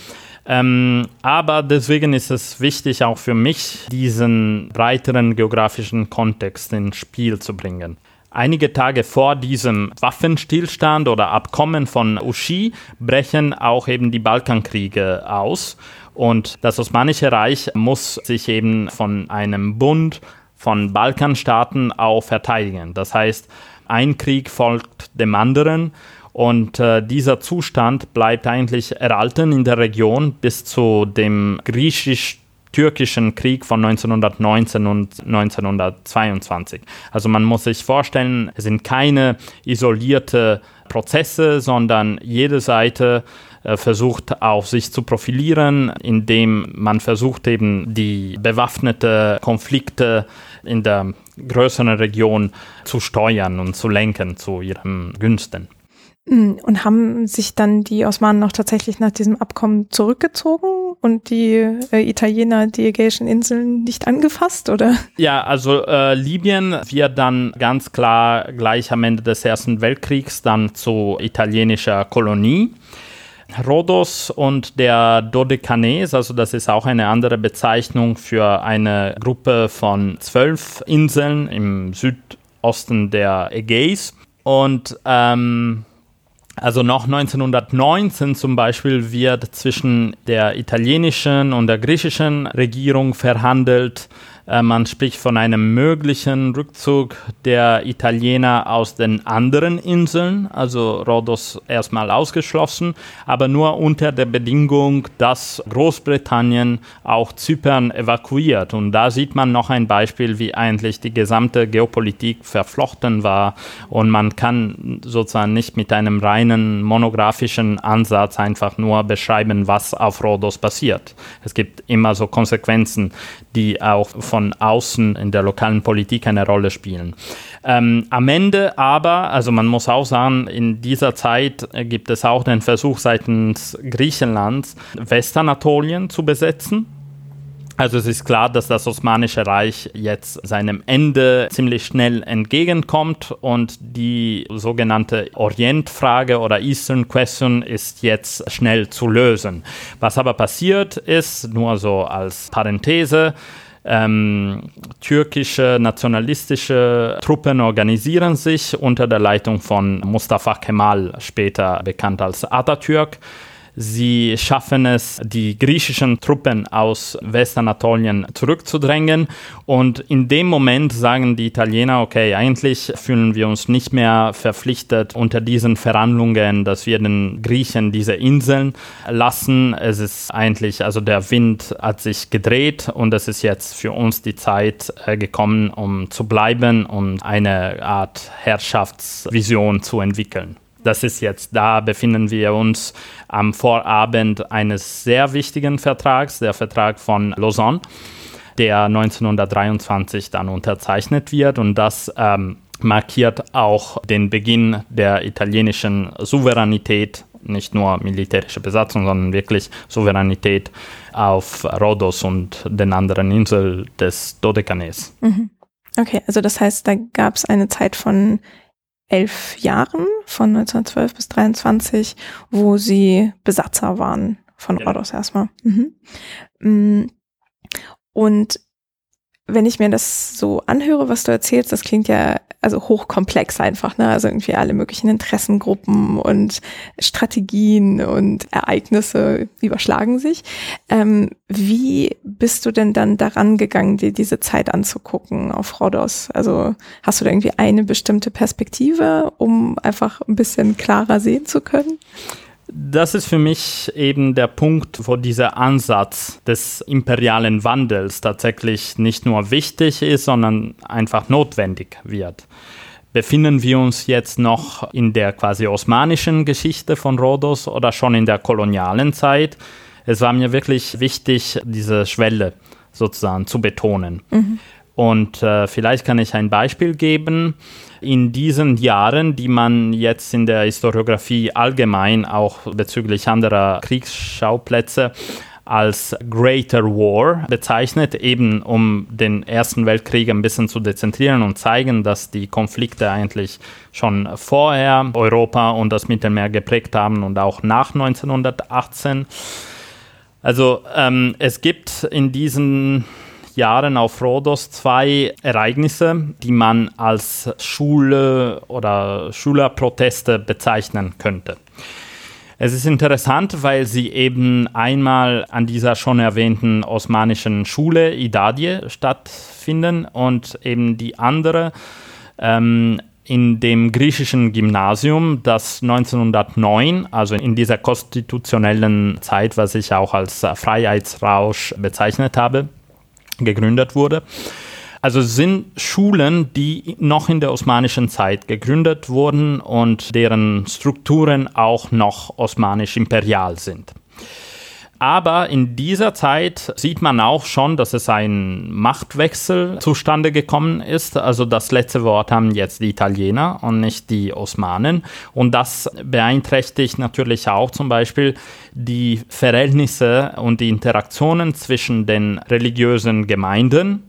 Ähm, aber deswegen ist es wichtig auch für mich, diesen breiteren geografischen Kontext ins Spiel zu bringen. Einige Tage vor diesem Waffenstillstand oder Abkommen von Ushi brechen auch eben die Balkankriege aus. Und das Osmanische Reich muss sich eben von einem Bund von Balkanstaaten auch verteidigen. Das heißt, ein Krieg folgt dem anderen und äh, dieser Zustand bleibt eigentlich erhalten in der Region bis zu dem griechisch türkischen Krieg von 1919 und 1922. Also man muss sich vorstellen, es sind keine isolierte Prozesse, sondern jede Seite äh, versucht auch sich zu profilieren, indem man versucht eben die bewaffnete Konflikte in der größeren Region zu steuern und zu lenken zu ihrem Günsten. Hm, und haben sich dann die Osmanen noch tatsächlich nach diesem Abkommen zurückgezogen und die äh, Italiener die Ägäischen Inseln nicht angefasst, oder? Ja, also äh, Libyen wird dann ganz klar gleich am Ende des Ersten Weltkriegs dann zu italienischer Kolonie. Rhodos und der Dodekanes, also das ist auch eine andere Bezeichnung für eine Gruppe von zwölf Inseln im Südosten der Ägäis. Und ähm, also noch 1919 zum Beispiel wird zwischen der italienischen und der griechischen Regierung verhandelt, man spricht von einem möglichen Rückzug der Italiener aus den anderen Inseln, also Rhodos erstmal ausgeschlossen, aber nur unter der Bedingung, dass Großbritannien auch Zypern evakuiert. Und da sieht man noch ein Beispiel, wie eigentlich die gesamte Geopolitik verflochten war und man kann sozusagen nicht mit einem reinen monografischen Ansatz einfach nur beschreiben, was auf Rhodos passiert. Es gibt immer so Konsequenzen, die auch von von außen in der lokalen Politik eine Rolle spielen. Ähm, am Ende aber, also man muss auch sagen, in dieser Zeit gibt es auch den Versuch seitens Griechenlands, Westanatolien zu besetzen. Also es ist klar, dass das Osmanische Reich jetzt seinem Ende ziemlich schnell entgegenkommt und die sogenannte Orientfrage oder Eastern Question ist jetzt schnell zu lösen. Was aber passiert ist, nur so als Parenthese, ähm, türkische nationalistische Truppen organisieren sich unter der Leitung von Mustafa Kemal, später bekannt als Atatürk. Sie schaffen es, die griechischen Truppen aus Westanatolien zurückzudrängen. Und in dem Moment sagen die Italiener, okay, eigentlich fühlen wir uns nicht mehr verpflichtet unter diesen Verhandlungen, dass wir den Griechen diese Inseln lassen. Es ist eigentlich, also der Wind hat sich gedreht und es ist jetzt für uns die Zeit äh, gekommen, um zu bleiben und eine Art Herrschaftsvision zu entwickeln. Das ist jetzt, da befinden wir uns am Vorabend eines sehr wichtigen Vertrags, der Vertrag von Lausanne, der 1923 dann unterzeichnet wird und das ähm, markiert auch den Beginn der italienischen Souveränität, nicht nur militärische Besatzung, sondern wirklich Souveränität auf Rhodos und den anderen Inseln des Dodekanes. Mhm. Okay, also das heißt, da gab es eine Zeit von elf Jahren, von 1912 bis 23, wo sie Besatzer waren von ja. Rhodos erstmal. Mhm. Mm. Und wenn ich mir das so anhöre, was du erzählst, das klingt ja also hochkomplex einfach, ne? Also irgendwie alle möglichen Interessengruppen und Strategien und Ereignisse überschlagen sich. Ähm, wie bist du denn dann daran gegangen, dir diese Zeit anzugucken auf Rhodos? Also hast du da irgendwie eine bestimmte Perspektive, um einfach ein bisschen klarer sehen zu können? Das ist für mich eben der Punkt, wo dieser Ansatz des imperialen Wandels tatsächlich nicht nur wichtig ist, sondern einfach notwendig wird. Befinden wir uns jetzt noch in der quasi osmanischen Geschichte von Rhodos oder schon in der kolonialen Zeit? Es war mir wirklich wichtig, diese Schwelle sozusagen zu betonen. Mhm. Und äh, vielleicht kann ich ein Beispiel geben. In diesen Jahren, die man jetzt in der Historiografie allgemein auch bezüglich anderer Kriegsschauplätze als Greater War bezeichnet, eben um den Ersten Weltkrieg ein bisschen zu dezentrieren und zeigen, dass die Konflikte eigentlich schon vorher Europa und das Mittelmeer geprägt haben und auch nach 1918. Also ähm, es gibt in diesen Jahren auf Rhodos zwei Ereignisse, die man als Schule oder Schülerproteste bezeichnen könnte. Es ist interessant, weil sie eben einmal an dieser schon erwähnten osmanischen Schule Idadie stattfinden und eben die andere ähm, in dem griechischen Gymnasium, das 1909, also in dieser konstitutionellen Zeit, was ich auch als Freiheitsrausch bezeichnet habe, gegründet wurde. Also sind Schulen, die noch in der osmanischen Zeit gegründet wurden und deren Strukturen auch noch osmanisch-imperial sind. Aber in dieser Zeit sieht man auch schon, dass es ein Machtwechsel zustande gekommen ist. Also das letzte Wort haben jetzt die Italiener und nicht die Osmanen. Und das beeinträchtigt natürlich auch zum Beispiel die Verhältnisse und die Interaktionen zwischen den religiösen Gemeinden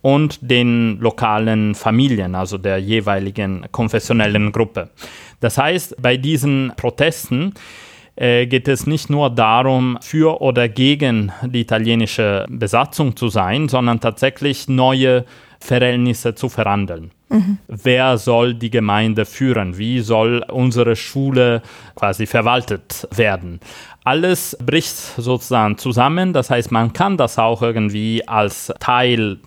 und den lokalen Familien, also der jeweiligen konfessionellen Gruppe. Das heißt, bei diesen Protesten äh, geht es nicht nur darum, für oder gegen die italienische Besatzung zu sein, sondern tatsächlich neue Verhältnisse zu verhandeln. Mhm. Wer soll die Gemeinde führen? Wie soll unsere Schule quasi verwaltet werden? Alles bricht sozusagen zusammen. Das heißt, man kann das auch irgendwie als Teil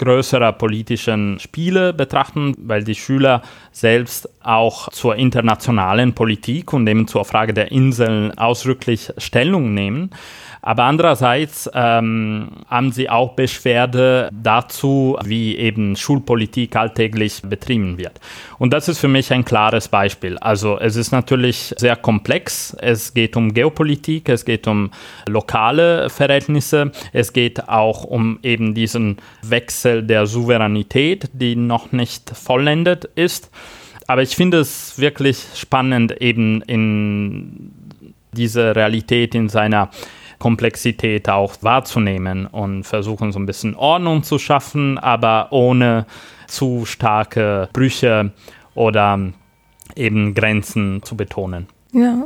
größerer politischen Spiele betrachten, weil die Schüler selbst auch zur internationalen Politik und eben zur Frage der Inseln ausdrücklich Stellung nehmen. Aber andererseits ähm, haben sie auch Beschwerde dazu, wie eben Schulpolitik alltäglich betrieben wird. Und das ist für mich ein klares Beispiel. Also es ist natürlich sehr komplex. Es geht um Geopolitik, es geht um lokale Verhältnisse, es geht auch um eben diesen Wechsel der Souveränität, die noch nicht vollendet ist. Aber ich finde es wirklich spannend, eben in diese Realität in seiner Komplexität auch wahrzunehmen und versuchen so ein bisschen Ordnung zu schaffen, aber ohne zu starke Brüche oder eben Grenzen zu betonen. Ja.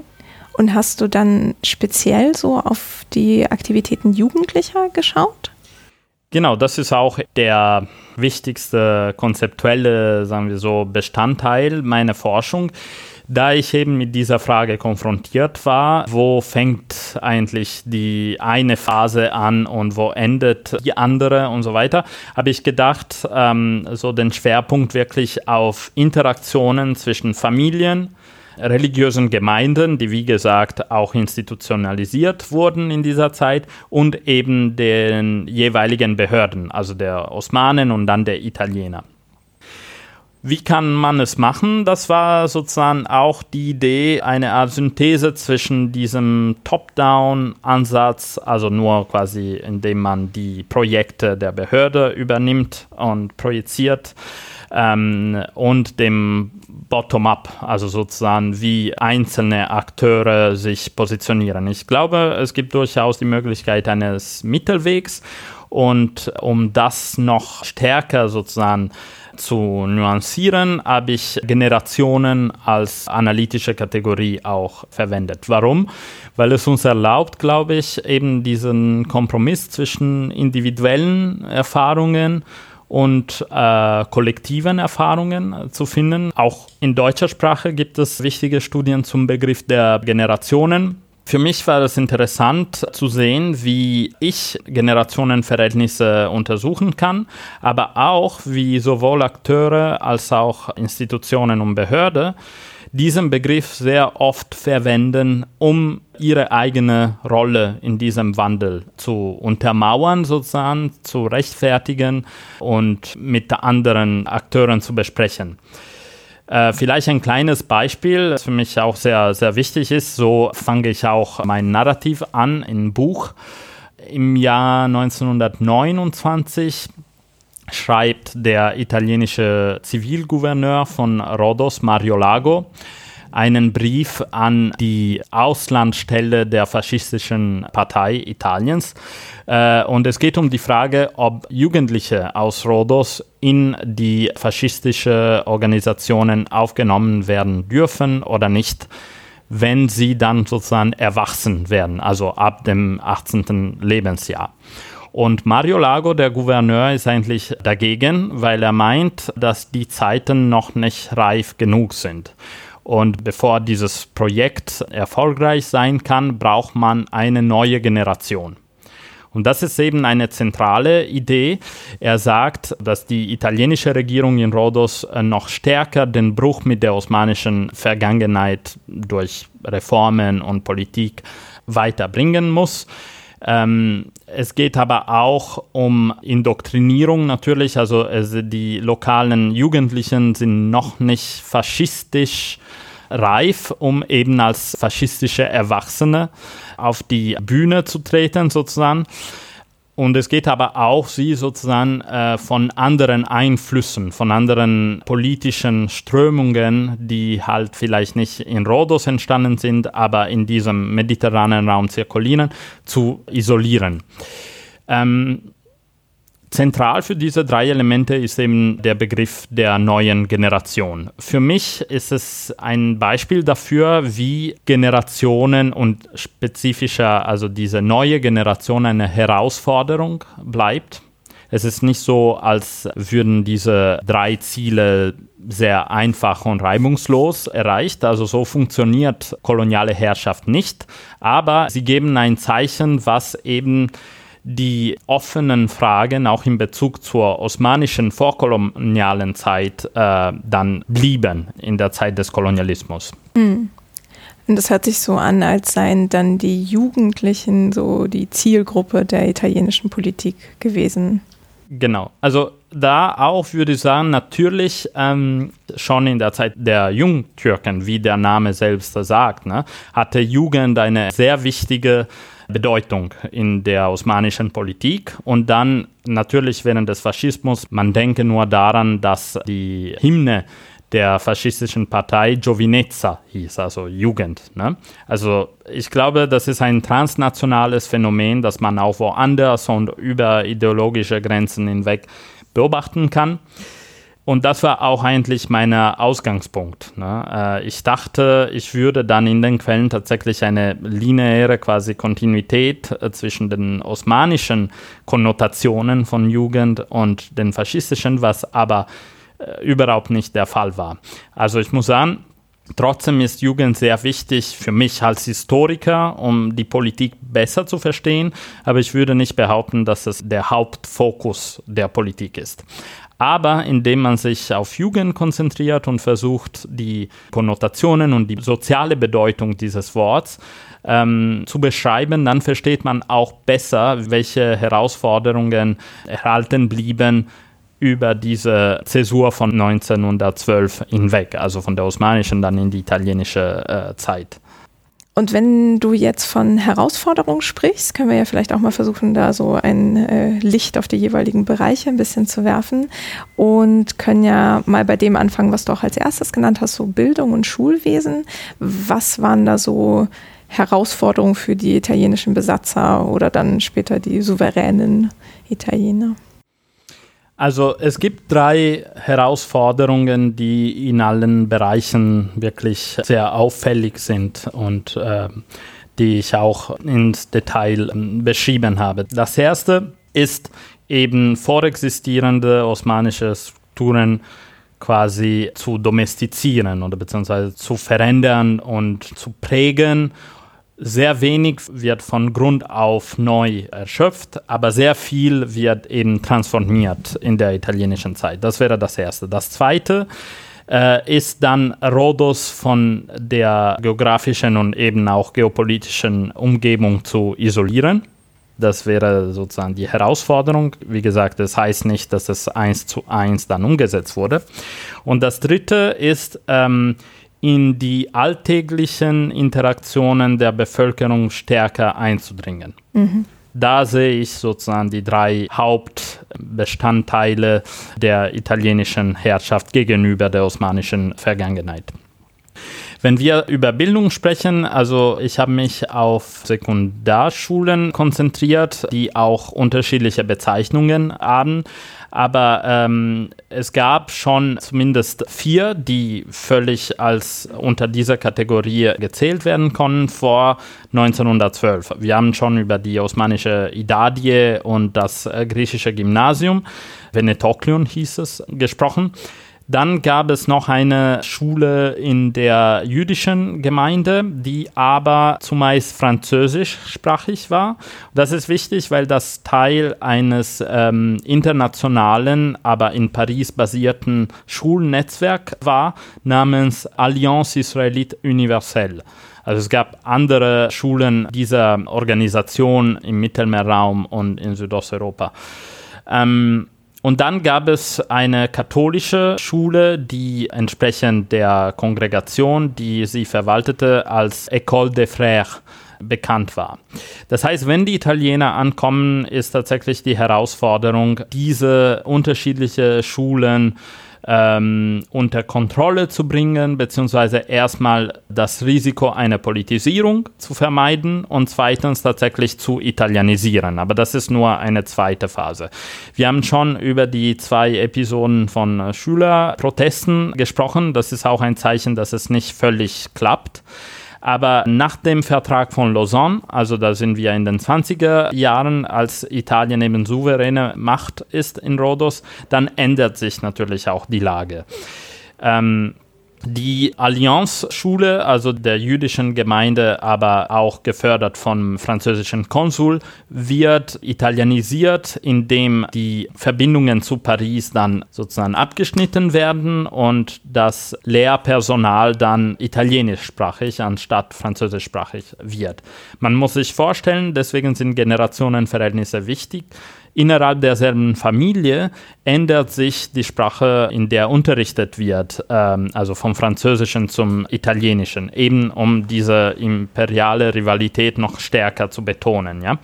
Und hast du dann speziell so auf die Aktivitäten Jugendlicher geschaut? Genau, das ist auch der wichtigste konzeptuelle, sagen wir so, Bestandteil meiner Forschung da ich eben mit dieser Frage konfrontiert war, wo fängt eigentlich die eine Phase an und wo endet die andere und so weiter, habe ich gedacht, ähm, so den Schwerpunkt wirklich auf Interaktionen zwischen Familien, religiösen Gemeinden, die wie gesagt auch institutionalisiert wurden in dieser Zeit und eben den jeweiligen Behörden, also der Osmanen und dann der Italiener. Wie kann man es machen? Das war sozusagen auch die Idee, eine Art Synthese zwischen diesem Top-Down-Ansatz, also nur quasi indem man die Projekte der Behörde übernimmt und projiziert, ähm, und dem Bottom-up, also sozusagen wie einzelne Akteure sich positionieren. Ich glaube, es gibt durchaus die Möglichkeit eines Mittelwegs und um das noch stärker sozusagen zu nuancieren, habe ich Generationen als analytische Kategorie auch verwendet. Warum? Weil es uns erlaubt, glaube ich, eben diesen Kompromiss zwischen individuellen Erfahrungen und äh, kollektiven Erfahrungen zu finden. Auch in deutscher Sprache gibt es wichtige Studien zum Begriff der Generationen. Für mich war es interessant zu sehen, wie ich Generationenverhältnisse untersuchen kann, aber auch wie sowohl Akteure als auch Institutionen und Behörden diesen Begriff sehr oft verwenden, um ihre eigene Rolle in diesem Wandel zu untermauern, sozusagen, zu rechtfertigen und mit anderen Akteuren zu besprechen. Äh, vielleicht ein kleines Beispiel, das für mich auch sehr, sehr wichtig ist. So fange ich auch mein Narrativ an im Buch. Im Jahr 1929 schreibt der italienische Zivilgouverneur von Rhodos, Mario Lago, einen Brief an die Auslandsstelle der faschistischen Partei Italiens. Äh, und es geht um die Frage, ob Jugendliche aus Rhodos in die faschistische Organisationen aufgenommen werden dürfen oder nicht wenn sie dann sozusagen erwachsen werden, also ab dem 18. Lebensjahr. Und Mario Lago, der Gouverneur, ist eigentlich dagegen, weil er meint, dass die Zeiten noch nicht reif genug sind. Und bevor dieses Projekt erfolgreich sein kann, braucht man eine neue Generation. Und das ist eben eine zentrale Idee. Er sagt, dass die italienische Regierung in Rhodos äh, noch stärker den Bruch mit der osmanischen Vergangenheit durch Reformen und Politik weiterbringen muss. Ähm, es geht aber auch um Indoktrinierung natürlich. Also, also die lokalen Jugendlichen sind noch nicht faschistisch reif, um eben als faschistische Erwachsene auf die Bühne zu treten sozusagen. Und es geht aber auch, sie sozusagen äh, von anderen Einflüssen, von anderen politischen Strömungen, die halt vielleicht nicht in Rhodos entstanden sind, aber in diesem mediterranen Raum zirkulieren, zu isolieren. Ähm, Zentral für diese drei Elemente ist eben der Begriff der neuen Generation. Für mich ist es ein Beispiel dafür, wie Generationen und spezifischer, also diese neue Generation eine Herausforderung bleibt. Es ist nicht so, als würden diese drei Ziele sehr einfach und reibungslos erreicht. Also so funktioniert koloniale Herrschaft nicht. Aber sie geben ein Zeichen, was eben die offenen Fragen auch in Bezug zur osmanischen vorkolonialen Zeit äh, dann blieben in der Zeit des Kolonialismus. Mhm. Und das hört sich so an, als seien dann die Jugendlichen so die Zielgruppe der italienischen Politik gewesen. Genau. Also da auch würde ich sagen, natürlich ähm, schon in der Zeit der Jungtürken, wie der Name selbst sagt, ne, hatte Jugend eine sehr wichtige Bedeutung in der osmanischen Politik. Und dann natürlich während des Faschismus, man denke nur daran, dass die Hymne der faschistischen Partei Giovinezza hieß, also Jugend. Ne? Also ich glaube, das ist ein transnationales Phänomen, das man auch woanders und über ideologische Grenzen hinweg beobachten kann. Und das war auch eigentlich mein Ausgangspunkt. Ne? Äh, ich dachte, ich würde dann in den Quellen tatsächlich eine lineare quasi Kontinuität äh, zwischen den osmanischen Konnotationen von Jugend und den faschistischen, was aber äh, überhaupt nicht der Fall war. Also ich muss sagen, Trotzdem ist Jugend sehr wichtig für mich als Historiker, um die Politik besser zu verstehen, aber ich würde nicht behaupten, dass es der Hauptfokus der Politik ist. Aber indem man sich auf Jugend konzentriert und versucht, die Konnotationen und die soziale Bedeutung dieses Worts ähm, zu beschreiben, dann versteht man auch besser, welche Herausforderungen erhalten blieben über diese Zäsur von 1912 hinweg, also von der osmanischen dann in die italienische äh, Zeit. Und wenn du jetzt von Herausforderungen sprichst, können wir ja vielleicht auch mal versuchen, da so ein äh, Licht auf die jeweiligen Bereiche ein bisschen zu werfen und können ja mal bei dem anfangen, was du auch als erstes genannt hast, so Bildung und Schulwesen. Was waren da so Herausforderungen für die italienischen Besatzer oder dann später die souveränen Italiener? Also es gibt drei Herausforderungen, die in allen Bereichen wirklich sehr auffällig sind und äh, die ich auch ins Detail äh, beschrieben habe. Das erste ist eben vorexistierende osmanische Strukturen quasi zu domestizieren oder beziehungsweise zu verändern und zu prägen sehr wenig wird von Grund auf neu erschöpft, aber sehr viel wird eben transformiert in der italienischen Zeit. Das wäre das Erste. Das Zweite, äh, ist dann Rhodos von der geografischen und eben auch geopolitischen Umgebung zu isolieren. Das wäre sozusagen die Herausforderung. Wie gesagt, das heißt nicht, dass es eins zu eins dann umgesetzt wurde. Und das Dritte ist, ähm, in die alltäglichen Interaktionen der Bevölkerung stärker einzudringen. Mhm. Da sehe ich sozusagen die drei Hauptbestandteile der italienischen Herrschaft gegenüber der osmanischen Vergangenheit. Wenn wir über Bildung sprechen, also ich habe mich auf Sekundarschulen konzentriert, die auch unterschiedliche Bezeichnungen haben. Aber ähm, es gab schon zumindest vier, die völlig als unter dieser Kategorie gezählt werden konnten vor 1912. Wir haben schon über die osmanische Idadie und das äh, griechische Gymnasium, Venetoklion hieß es, gesprochen. Dann gab es noch eine Schule in der jüdischen Gemeinde, die aber zumeist französischsprachig war. Das ist wichtig, weil das Teil eines ähm, internationalen, aber in Paris basierten Schulnetzwerks war, namens Alliance Israélite Universelle. Also es gab andere Schulen dieser Organisation im Mittelmeerraum und in Südosteuropa. Ähm, und dann gab es eine katholische Schule, die entsprechend der Kongregation, die sie verwaltete, als École des Frères bekannt war. Das heißt, wenn die Italiener ankommen, ist tatsächlich die Herausforderung, diese unterschiedlichen Schulen ähm, unter Kontrolle zu bringen, beziehungsweise erstmal das Risiko einer Politisierung zu vermeiden und zweitens tatsächlich zu italienisieren. Aber das ist nur eine zweite Phase. Wir haben schon über die zwei Episoden von Schülerprotesten gesprochen. Das ist auch ein Zeichen, dass es nicht völlig klappt. Aber nach dem Vertrag von Lausanne, also da sind wir in den 20er Jahren, als Italien eben souveräne Macht ist in Rhodos, dann ändert sich natürlich auch die Lage. Ähm, die Allianz-Schule, also der jüdischen Gemeinde, aber auch gefördert vom französischen Konsul, wird italienisiert, indem die Verbindungen zu Paris dann sozusagen abgeschnitten werden und das Lehrpersonal dann italienischsprachig anstatt französischsprachig wird. Man muss sich vorstellen, deswegen sind Generationenverhältnisse wichtig innerhalb derselben Familie ändert sich die Sprache, in der unterrichtet wird, ähm, also vom Französischen zum Italienischen, eben um diese imperiale Rivalität noch stärker zu betonen. Ja?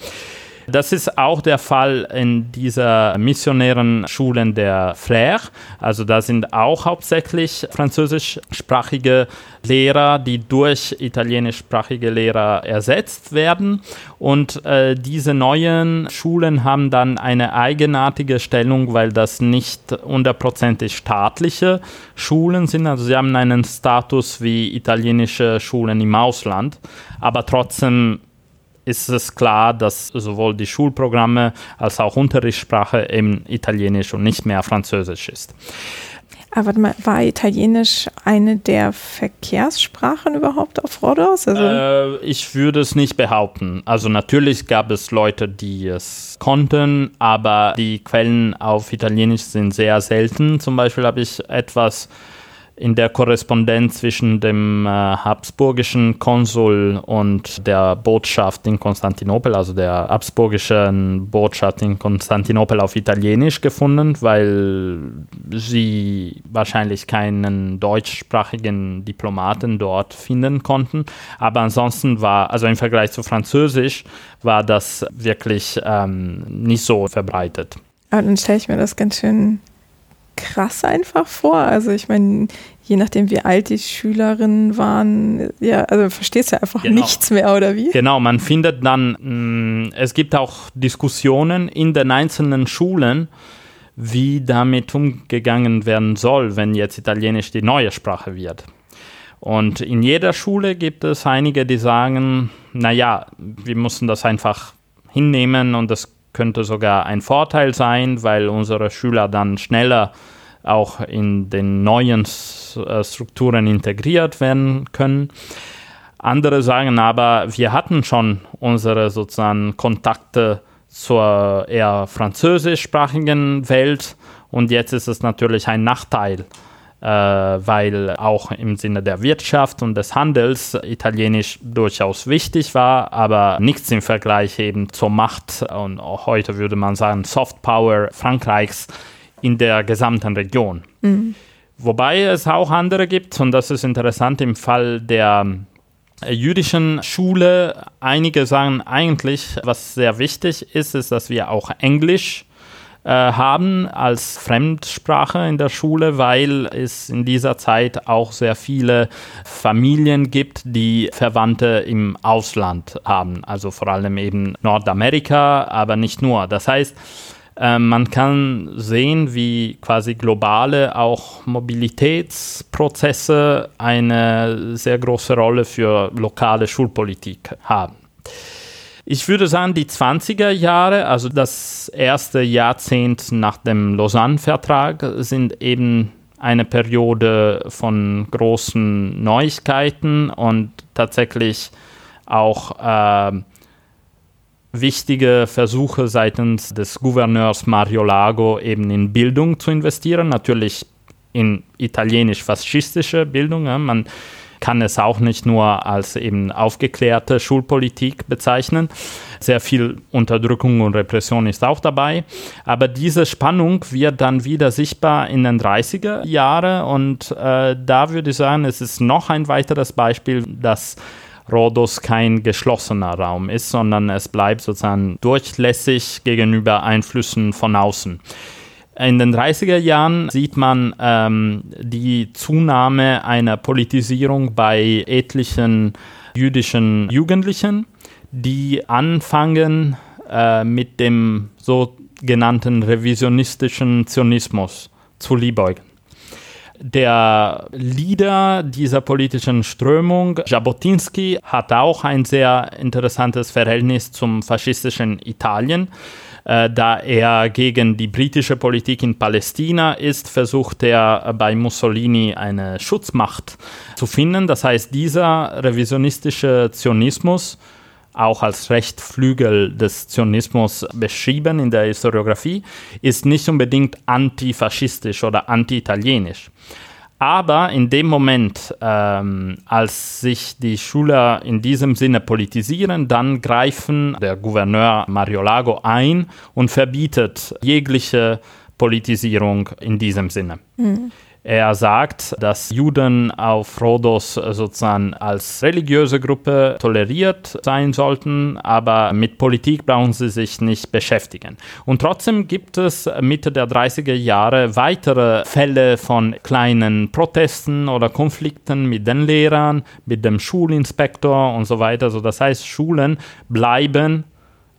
Das ist auch der Fall in dieser missionären Schulen der Frères. Also da sind auch hauptsächlich französischsprachige Lehrer, die durch italienischsprachige Lehrer ersetzt werden. Und äh, diese neuen Schulen haben dann eine eigenartige Stellung, weil das nicht hundertprozentig staatliche Schulen sind. Also sie haben einen Status wie italienische Schulen im Ausland, aber trotzdem ist es klar, dass sowohl die Schulprogramme als auch Unterrichtssprache eben Italienisch und nicht mehr Französisch ist. Aber war Italienisch eine der Verkehrssprachen überhaupt auf Rhodos? Also äh, ich würde es nicht behaupten. Also natürlich gab es Leute, die es konnten, aber die Quellen auf Italienisch sind sehr selten. Zum Beispiel habe ich etwas in der Korrespondenz zwischen dem äh, habsburgischen Konsul und der Botschaft in Konstantinopel, also der habsburgischen Botschaft in Konstantinopel auf Italienisch gefunden, weil sie wahrscheinlich keinen deutschsprachigen Diplomaten dort finden konnten. Aber ansonsten war, also im Vergleich zu Französisch, war das wirklich ähm, nicht so verbreitet. Aber dann stelle ich mir das ganz schön krass einfach vor. Also ich meine, je nachdem, wie alt die Schülerinnen waren, ja, also verstehst du einfach genau. nichts mehr, oder wie? Genau, man findet dann, mh, mm, es gibt auch Diskussionen in den einzelnen Schulen, wie damit umgegangen werden soll, wenn jetzt Italienisch die neue Sprache wird. Und in jeder Schule gibt es einige, die sagen, naja, wir müssen das einfach hinnehmen und das könnte sogar ein Vorteil sein, weil unsere Schüler dann schneller auch in den neuen äh, Strukturen integriert werden können. Andere sagen aber, wir hatten schon unsere sozusagen Kontakte zur eher französischsprachigen Welt und jetzt ist es natürlich ein Nachteil, weil auch im Sinne der Wirtschaft und des Handels Italienisch durchaus wichtig war, aber nichts im Vergleich eben zur Macht und auch heute würde man sagen Soft Power Frankreichs in der gesamten Region. Mhm. Wobei es auch andere gibt, und das ist interessant im Fall der äh, jüdischen Schule. Einige sagen eigentlich, was sehr wichtig ist, ist, dass wir auch Englisch äh, haben als Fremdsprache in der Schule, weil es in dieser Zeit auch sehr viele Familien gibt, die Verwandte im Ausland haben, also vor allem eben Nordamerika, aber nicht nur. Das heißt, ähm, man kann sehen, wie quasi globale auch Mobilitätsprozesse eine sehr große Rolle für lokale Schulpolitik haben. Ich würde sagen, die 20er Jahre, also das erste Jahrzehnt nach dem Lausanne-Vertrag, sind eben eine Periode von großen Neuigkeiten und tatsächlich auch äh, wichtige Versuche seitens des Gouverneurs Mario Lago eben in Bildung zu investieren, natürlich in italienisch-faschistische Bildung. Ja. Man kann es auch nicht nur als eben aufgeklärte Schulpolitik bezeichnen. Sehr viel Unterdrückung und Repression ist auch dabei. Aber diese Spannung wird dann wieder sichtbar in den 30er Jahren und äh, da würde ich sagen, es ist noch ein weiteres Beispiel, dass Rhodos kein geschlossener Raum ist, sondern es bleibt sozusagen durchlässig gegenüber Einflüssen von außen. In den 30er Jahren sieht man ähm, die Zunahme einer Politisierung bei etlichen jüdischen Jugendlichen, die anfangen äh, mit dem sogenannten revisionistischen Zionismus zu liebäugeln. Der Leader dieser politischen Strömung, Jabotinsky, hat auch ein sehr interessantes Verhältnis zum faschistischen Italien. Äh, da er gegen die britische Politik in Palästina ist, versucht er bei Mussolini eine Schutzmacht zu finden. Das heißt, dieser revisionistische Zionismus auch als Rechtflügel des Zionismus beschrieben in der Historiografie, ist nicht unbedingt antifaschistisch oder anti-italienisch. Aber in dem Moment, ähm, als sich die Schüler in diesem Sinne politisieren, dann greifen der Gouverneur Mario Lago ein und verbietet jegliche Politisierung in diesem Sinne. Mhm. Er sagt, dass Juden auf Rhodos sozusagen als religiöse Gruppe toleriert sein sollten, aber mit Politik brauchen sie sich nicht beschäftigen. Und trotzdem gibt es Mitte der 30er Jahre weitere Fälle von kleinen Protesten oder Konflikten mit den Lehrern, mit dem Schulinspektor und so weiter. Also das heißt, Schulen bleiben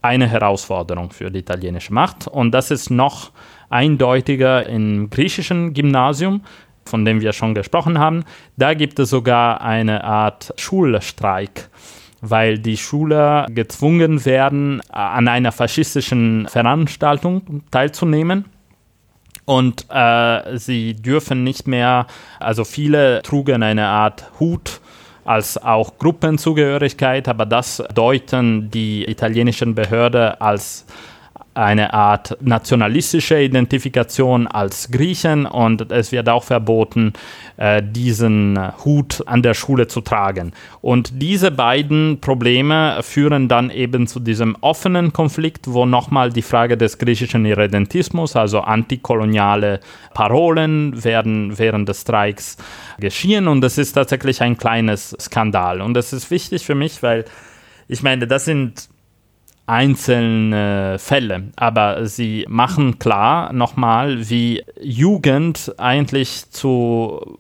eine Herausforderung für die italienische Macht. Und das ist noch eindeutiger im griechischen Gymnasium, von dem wir schon gesprochen haben. Da gibt es sogar eine Art Schulstreik weil die Schüler gezwungen werden, an einer faschistischen Veranstaltung teilzunehmen. Und äh, sie dürfen nicht mehr, also viele trugen eine Art Hut als auch Gruppenzugehörigkeit, aber das deuten die italienischen Behörden als eine Art nationalistische Identifikation als Griechen und es wird auch verboten, äh, diesen Hut an der Schule zu tragen. Und diese beiden Probleme führen dann eben zu diesem offenen Konflikt, wo nochmal die Frage des griechischen Irredentismus, also antikoloniale Parolen, werden während des Streiks geschehen und es ist tatsächlich ein kleines Skandal. Und das ist wichtig für mich, weil ich meine, das sind einzelne Fälle, aber sie machen klar nochmal, wie Jugend eigentlich zu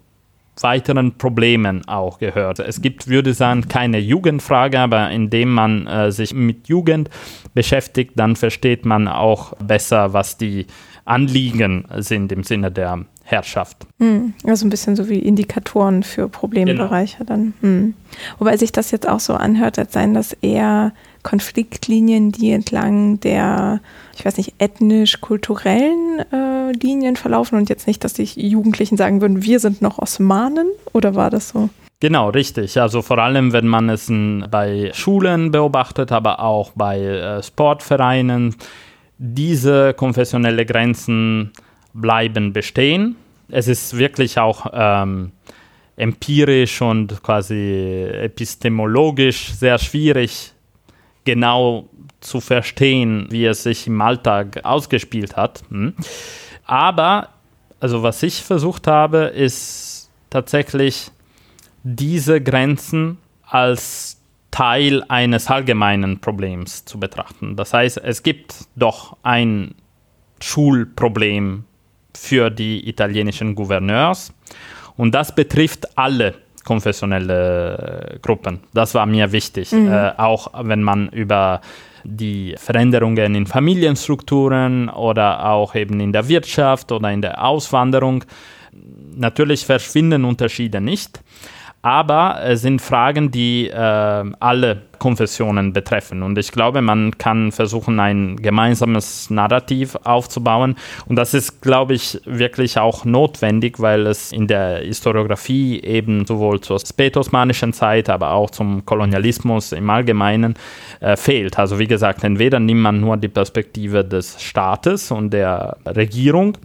weiteren Problemen auch gehört. Es gibt, würde ich sagen, keine Jugendfrage, aber indem man äh, sich mit Jugend beschäftigt, dann versteht man auch besser, was die Anliegen sind im Sinne der Herrschaft. Hm, also ein bisschen so wie Indikatoren für Problembereiche genau. dann. Hm. Wobei sich das jetzt auch so anhört, als seien das eher Konfliktlinien, die entlang der, ich weiß nicht, ethnisch-kulturellen äh, Linien verlaufen und jetzt nicht, dass die Jugendlichen sagen würden, wir sind noch Osmanen oder war das so? Genau, richtig. Also vor allem, wenn man es bei Schulen beobachtet, aber auch bei äh, Sportvereinen, diese konfessionelle Grenzen bleiben bestehen es ist wirklich auch ähm, empirisch und quasi epistemologisch sehr schwierig, genau zu verstehen, wie es sich im Alltag ausgespielt hat. Hm. Aber, also was ich versucht habe, ist tatsächlich diese Grenzen als Teil eines allgemeinen Problems zu betrachten. Das heißt, es gibt doch ein Schulproblem für die italienischen Gouverneurs und das betrifft alle konfessionelle Gruppen. Das war mir wichtig, mhm. äh, auch wenn man über die Veränderungen in Familienstrukturen oder auch eben in der Wirtschaft oder in der Auswanderung. Natürlich verschwinden Unterschiede nicht, aber es sind Fragen, die äh, alle Konfessionen betreffen. Und ich glaube, man kann versuchen, ein gemeinsames Narrativ aufzubauen. Und das ist, glaube ich, wirklich auch notwendig, weil es in der Historiografie eben sowohl zur spätosmanischen Zeit, aber auch zum Kolonialismus im Allgemeinen äh, fehlt. Also wie gesagt, entweder nimmt man nur die Perspektive des Staates und der Regierung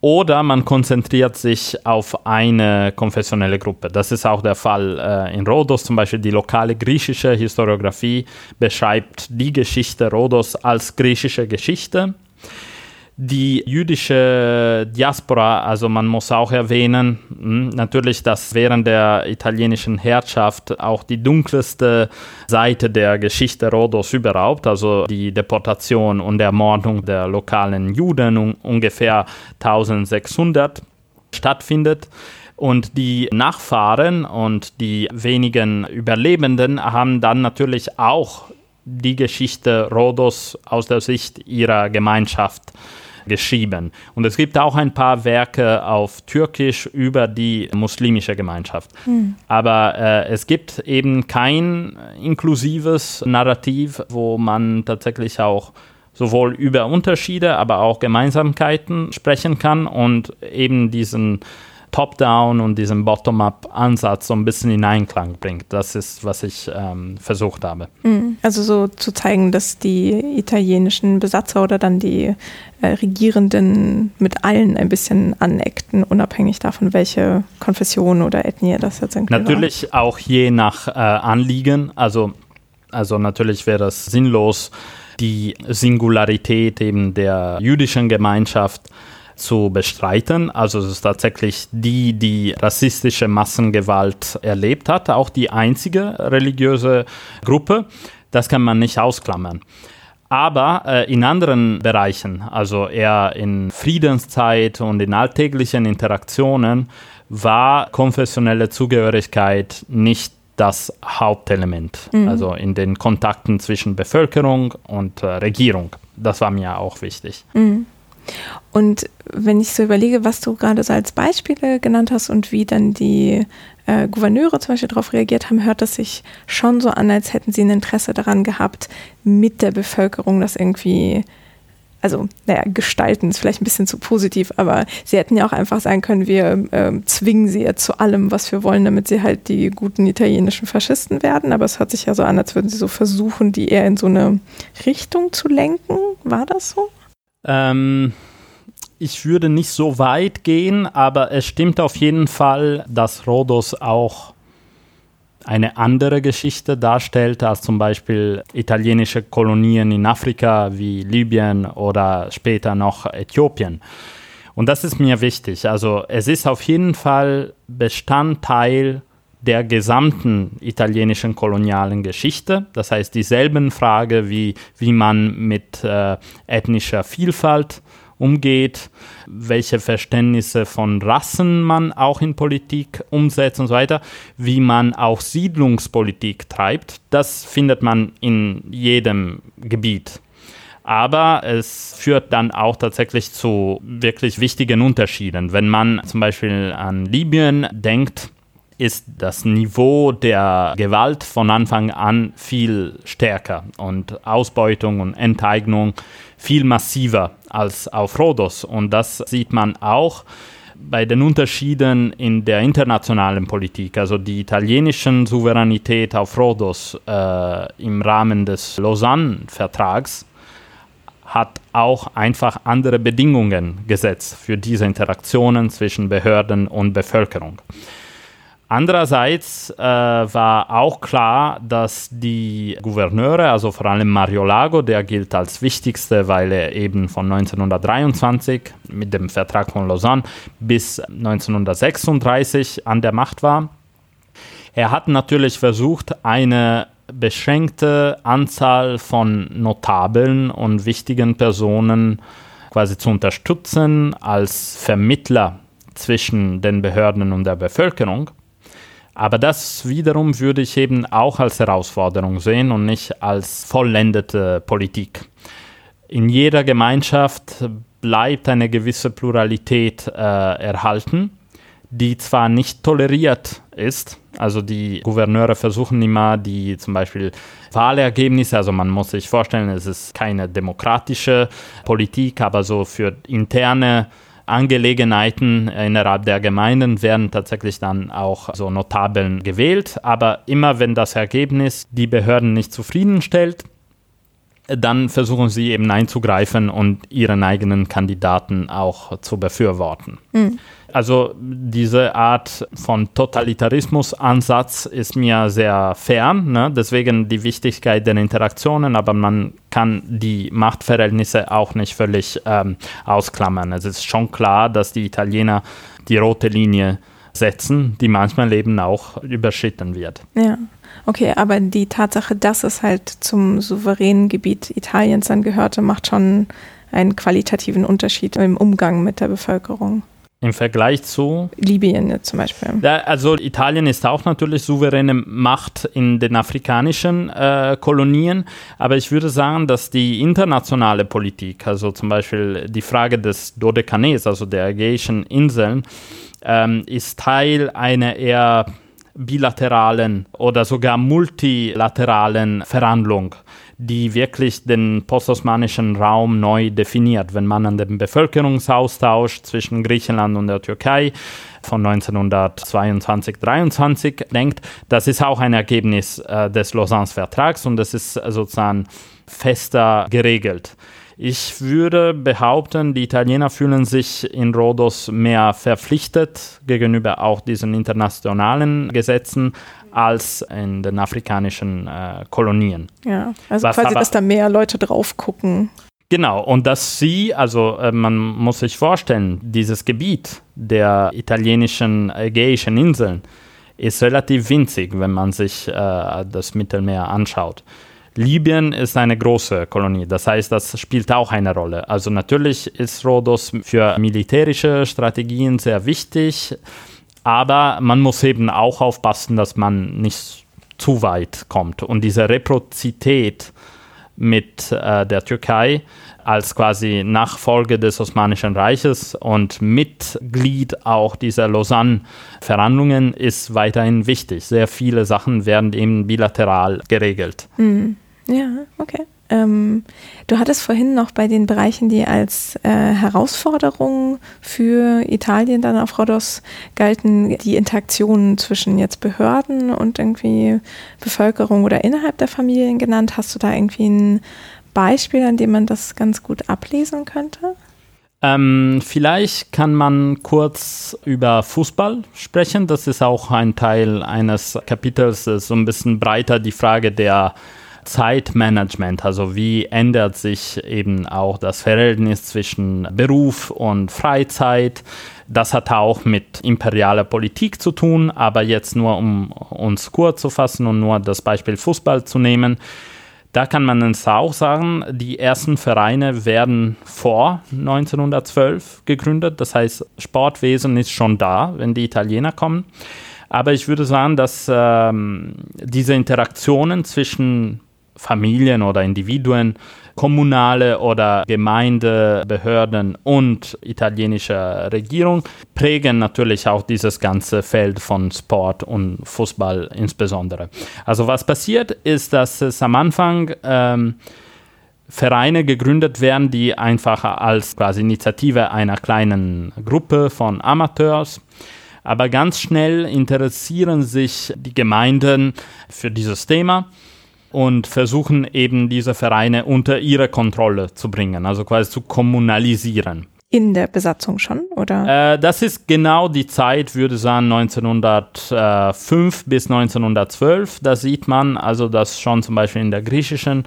oder man konzentriert sich auf eine konfessionelle Gruppe. Das ist auch der Fall äh, in Rhodos. Zum Beispiel die lokale griechische Historiografie beschreibt die Geschichte Rhodos als griechische Geschichte die jüdische Diaspora, also man muss auch erwähnen, hm, natürlich, dass während der italienischen Herrschaft auch die dunkelste Seite der Geschichte Rhodos überhaupt, also die Deportation und Ermordung der lokalen Juden um ungefähr 1600 stattfindet. Und die Nachfahren und die wenigen Überlebenden haben dann natürlich auch die Geschichte Rhodos aus der Sicht ihrer Gemeinschaft geschrieben. Und es gibt auch ein paar Werke auf Türkisch über die muslimische Gemeinschaft. Mhm. Aber äh, es gibt eben kein inklusives Narrativ, wo man tatsächlich auch sowohl über Unterschiede, aber auch Gemeinsamkeiten sprechen kann und eben diesen Top-Down und diesen Bottom-Up-Ansatz so ein bisschen in Einklang bringt. Das ist, was ich ähm, versucht habe. Mhm. Also so zu zeigen, dass die italienischen Besatzer oder dann die äh, Regierenden mit allen ein bisschen aneckten, unabhängig davon, welche Konfession oder Ethnie das jetzt irgendwie Natürlich war. auch je nach äh, Anliegen. Also, also natürlich wäre es sinnlos, die Singularität eben der jüdischen Gemeinschaft zu bestreiten. Also es ist tatsächlich die, die rassistische Massengewalt erlebt hat, auch die einzige religiöse Gruppe. Das kann man nicht ausklammern. Aber äh, in anderen Bereichen, also eher in Friedenszeit und in alltäglichen Interaktionen, war konfessionelle Zugehörigkeit nicht das Hauptelement, mhm. also in den Kontakten zwischen Bevölkerung und äh, Regierung. Das war mir auch wichtig. Mhm. Und wenn ich so überlege, was du gerade so als Beispiele genannt hast und wie dann die äh, Gouverneure zum Beispiel darauf reagiert haben, hört es sich schon so an, als hätten sie ein Interesse daran gehabt, mit der Bevölkerung das irgendwie, also, naja, gestalten ist vielleicht ein bisschen zu positiv, aber sie hätten ja auch einfach sagen können, wir äh, zwingen sie jetzt zu allem, was wir wollen, damit sie halt die guten italienischen Faschisten werden. Aber es hört sich ja so an, als würden sie so versuchen, die eher in so eine Richtung zu lenken. War das so? Ähm, ich würde nicht so weit gehen, aber es stimmt auf jeden Fall, dass Rhodos auch eine andere Geschichte darstellt als zum Beispiel italienische Kolonien in Afrika wie Libyen oder später noch Äthiopien. Und das ist mir wichtig. Also es ist auf jeden Fall Bestandteil der gesamten italienischen kolonialen Geschichte. Das heißt, dieselben Fragen wie, wie man mit äh, ethnischer Vielfalt umgeht, welche Verständnisse von Rassen man auch in Politik umsetzt und so weiter, wie man auch Siedlungspolitik treibt, das findet man in jedem Gebiet. Aber es führt dann auch tatsächlich zu wirklich wichtigen Unterschieden. Wenn man zum Beispiel an Libyen denkt, ist das Niveau der Gewalt von Anfang an viel stärker und Ausbeutung und Enteignung viel massiver als auf Rhodos. Und das sieht man auch bei den Unterschieden in der internationalen Politik. Also die italienischen Souveränität auf Rhodos äh, im Rahmen des Lausanne-Vertrags hat auch einfach andere Bedingungen gesetzt für diese Interaktionen zwischen Behörden und Bevölkerung. Andererseits äh, war auch klar, dass die Gouverneure, also vor allem Mario Lago, der gilt als wichtigste, weil er eben von 1923 mit dem Vertrag von Lausanne bis 1936 an der Macht war, er hat natürlich versucht, eine beschränkte Anzahl von notablen und wichtigen Personen quasi zu unterstützen als Vermittler zwischen den Behörden und der Bevölkerung. Aber das wiederum würde ich eben auch als Herausforderung sehen und nicht als vollendete Politik. In jeder Gemeinschaft bleibt eine gewisse Pluralität äh, erhalten, die zwar nicht toleriert ist, also die Gouverneure versuchen immer die zum Beispiel Wahlergebnisse, also man muss sich vorstellen, es ist keine demokratische Politik, aber so für interne Angelegenheiten innerhalb der Gemeinden werden tatsächlich dann auch so Notabeln gewählt. Aber immer wenn das Ergebnis die Behörden nicht zufriedenstellt, dann versuchen sie eben einzugreifen und ihren eigenen Kandidaten auch zu befürworten. Mhm. Also diese Art von Totalitarismus-Ansatz ist mir sehr fern, ne? deswegen die Wichtigkeit der Interaktionen, aber man kann die Machtverhältnisse auch nicht völlig ähm, ausklammern. Es ist schon klar, dass die Italiener die rote Linie setzen, die manchmal eben auch überschritten wird. Ja. Okay, aber die Tatsache, dass es halt zum souveränen Gebiet Italiens dann gehörte, macht schon einen qualitativen Unterschied im Umgang mit der Bevölkerung. Im Vergleich zu? Libyen zum Beispiel. Ja, also Italien ist auch natürlich souveräne Macht in den afrikanischen äh, Kolonien, aber ich würde sagen, dass die internationale Politik, also zum Beispiel die Frage des Dodekanes, also der Ägäischen Inseln, ähm, ist Teil einer eher bilateralen oder sogar multilateralen Verhandlung, die wirklich den postosmanischen Raum neu definiert. Wenn man an den Bevölkerungsaustausch zwischen Griechenland und der Türkei von 1922, 23 denkt, das ist auch ein Ergebnis äh, des Lausanne-Vertrags und das ist sozusagen fester geregelt. Ich würde behaupten, die Italiener fühlen sich in Rhodos mehr verpflichtet gegenüber auch diesen internationalen Gesetzen als in den afrikanischen äh, Kolonien. Ja, also Was quasi, aber, dass da mehr Leute drauf gucken. Genau, und dass sie, also äh, man muss sich vorstellen, dieses Gebiet der italienischen ägäischen Inseln ist relativ winzig, wenn man sich äh, das Mittelmeer anschaut. Libyen ist eine große Kolonie, das heißt, das spielt auch eine Rolle. Also natürlich ist Rhodos für militärische Strategien sehr wichtig, aber man muss eben auch aufpassen, dass man nicht zu weit kommt. Und diese Reprozität mit äh, der Türkei als quasi Nachfolge des Osmanischen Reiches und Mitglied auch dieser Lausanne-Verhandlungen ist weiterhin wichtig. Sehr viele Sachen werden eben bilateral geregelt. Mhm. Ja, okay. Ähm, du hattest vorhin noch bei den Bereichen, die als äh, Herausforderung für Italien dann auf Rhodos galten, die Interaktionen zwischen jetzt Behörden und irgendwie Bevölkerung oder innerhalb der Familien genannt. Hast du da irgendwie ein Beispiel, an dem man das ganz gut ablesen könnte? Ähm, vielleicht kann man kurz über Fußball sprechen. Das ist auch ein Teil eines Kapitels, so ein bisschen breiter die Frage der Zeitmanagement, also wie ändert sich eben auch das Verhältnis zwischen Beruf und Freizeit. Das hat auch mit imperialer Politik zu tun, aber jetzt nur um uns kurz zu fassen und nur das Beispiel Fußball zu nehmen. Da kann man es auch sagen, die ersten Vereine werden vor 1912 gegründet. Das heißt, Sportwesen ist schon da, wenn die Italiener kommen. Aber ich würde sagen, dass ähm, diese Interaktionen zwischen Familien oder Individuen, kommunale oder Gemeindebehörden und italienische Regierung prägen natürlich auch dieses ganze Feld von Sport und Fußball insbesondere. Also was passiert ist, dass es am Anfang ähm, Vereine gegründet werden, die einfach als quasi Initiative einer kleinen Gruppe von Amateurs aber ganz schnell interessieren sich die Gemeinden für dieses Thema und versuchen eben diese Vereine unter ihre Kontrolle zu bringen, also quasi zu kommunalisieren. In der Besatzung schon, oder? Äh, das ist genau die Zeit, würde ich sagen, 1905 bis 1912. Da sieht man also, dass schon zum Beispiel in der griechischen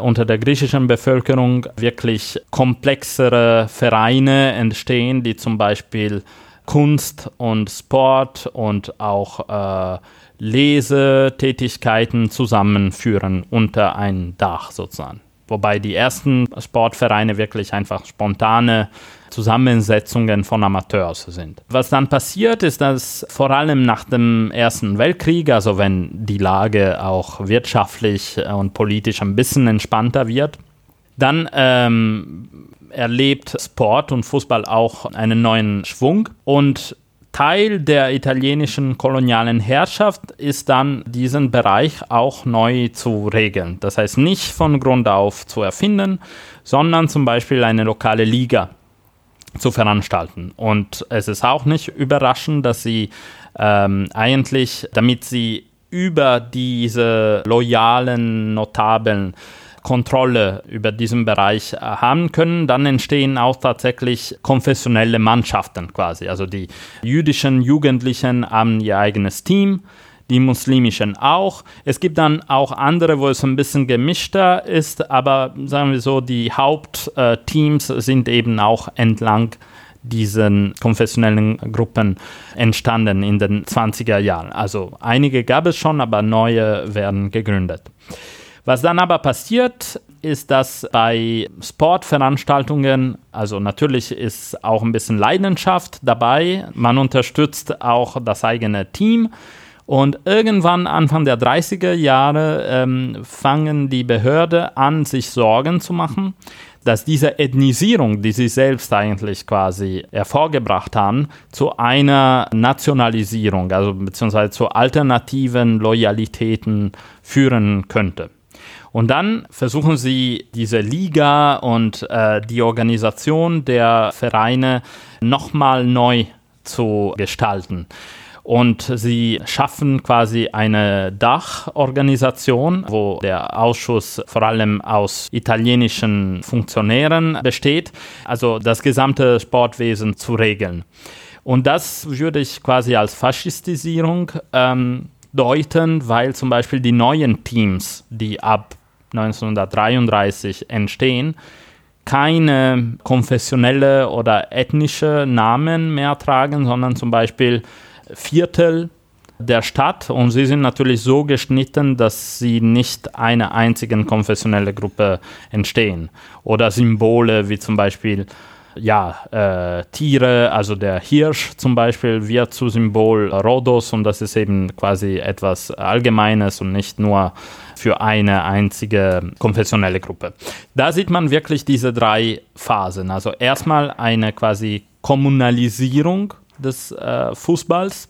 unter der griechischen Bevölkerung wirklich komplexere Vereine entstehen, die zum Beispiel Kunst und Sport und auch äh, Lesetätigkeiten zusammenführen unter ein Dach sozusagen. Wobei die ersten Sportvereine wirklich einfach spontane Zusammensetzungen von Amateurs sind. Was dann passiert, ist, dass vor allem nach dem Ersten Weltkrieg, also wenn die Lage auch wirtschaftlich und politisch ein bisschen entspannter wird, dann ähm, erlebt Sport und Fußball auch einen neuen Schwung und Teil der italienischen kolonialen Herrschaft ist dann, diesen Bereich auch neu zu regeln. Das heißt, nicht von Grund auf zu erfinden, sondern zum Beispiel eine lokale Liga zu veranstalten. Und es ist auch nicht überraschend, dass sie ähm, eigentlich, damit sie über diese loyalen Notabeln Kontrolle über diesen Bereich äh, haben können, dann entstehen auch tatsächlich konfessionelle Mannschaften quasi. Also die jüdischen Jugendlichen haben ihr eigenes Team, die muslimischen auch. Es gibt dann auch andere, wo es ein bisschen gemischter ist, aber sagen wir so, die Hauptteams sind eben auch entlang diesen konfessionellen Gruppen entstanden in den 20er Jahren. Also einige gab es schon, aber neue werden gegründet. Was dann aber passiert, ist, dass bei Sportveranstaltungen, also natürlich ist auch ein bisschen Leidenschaft dabei, man unterstützt auch das eigene Team. Und irgendwann, Anfang der 30er Jahre, ähm, fangen die Behörden an, sich Sorgen zu machen, dass diese Ethnisierung, die sie selbst eigentlich quasi hervorgebracht haben, zu einer Nationalisierung, also beziehungsweise zu alternativen Loyalitäten führen könnte. Und dann versuchen sie diese Liga und äh, die Organisation der Vereine nochmal neu zu gestalten. Und sie schaffen quasi eine Dachorganisation, wo der Ausschuss vor allem aus italienischen Funktionären besteht, also das gesamte Sportwesen zu regeln. Und das würde ich quasi als Faschistisierung ähm, deuten, weil zum Beispiel die neuen Teams, die ab 1933 entstehen, keine konfessionelle oder ethnische Namen mehr tragen, sondern zum Beispiel Viertel der Stadt und sie sind natürlich so geschnitten, dass sie nicht einer einzigen konfessionelle Gruppe entstehen. Oder Symbole wie zum Beispiel ja, äh, Tiere, also der Hirsch zum Beispiel wird zu Symbol Rhodos und das ist eben quasi etwas Allgemeines und nicht nur für eine einzige konfessionelle Gruppe. Da sieht man wirklich diese drei Phasen. Also erstmal eine quasi Kommunalisierung des äh, Fußballs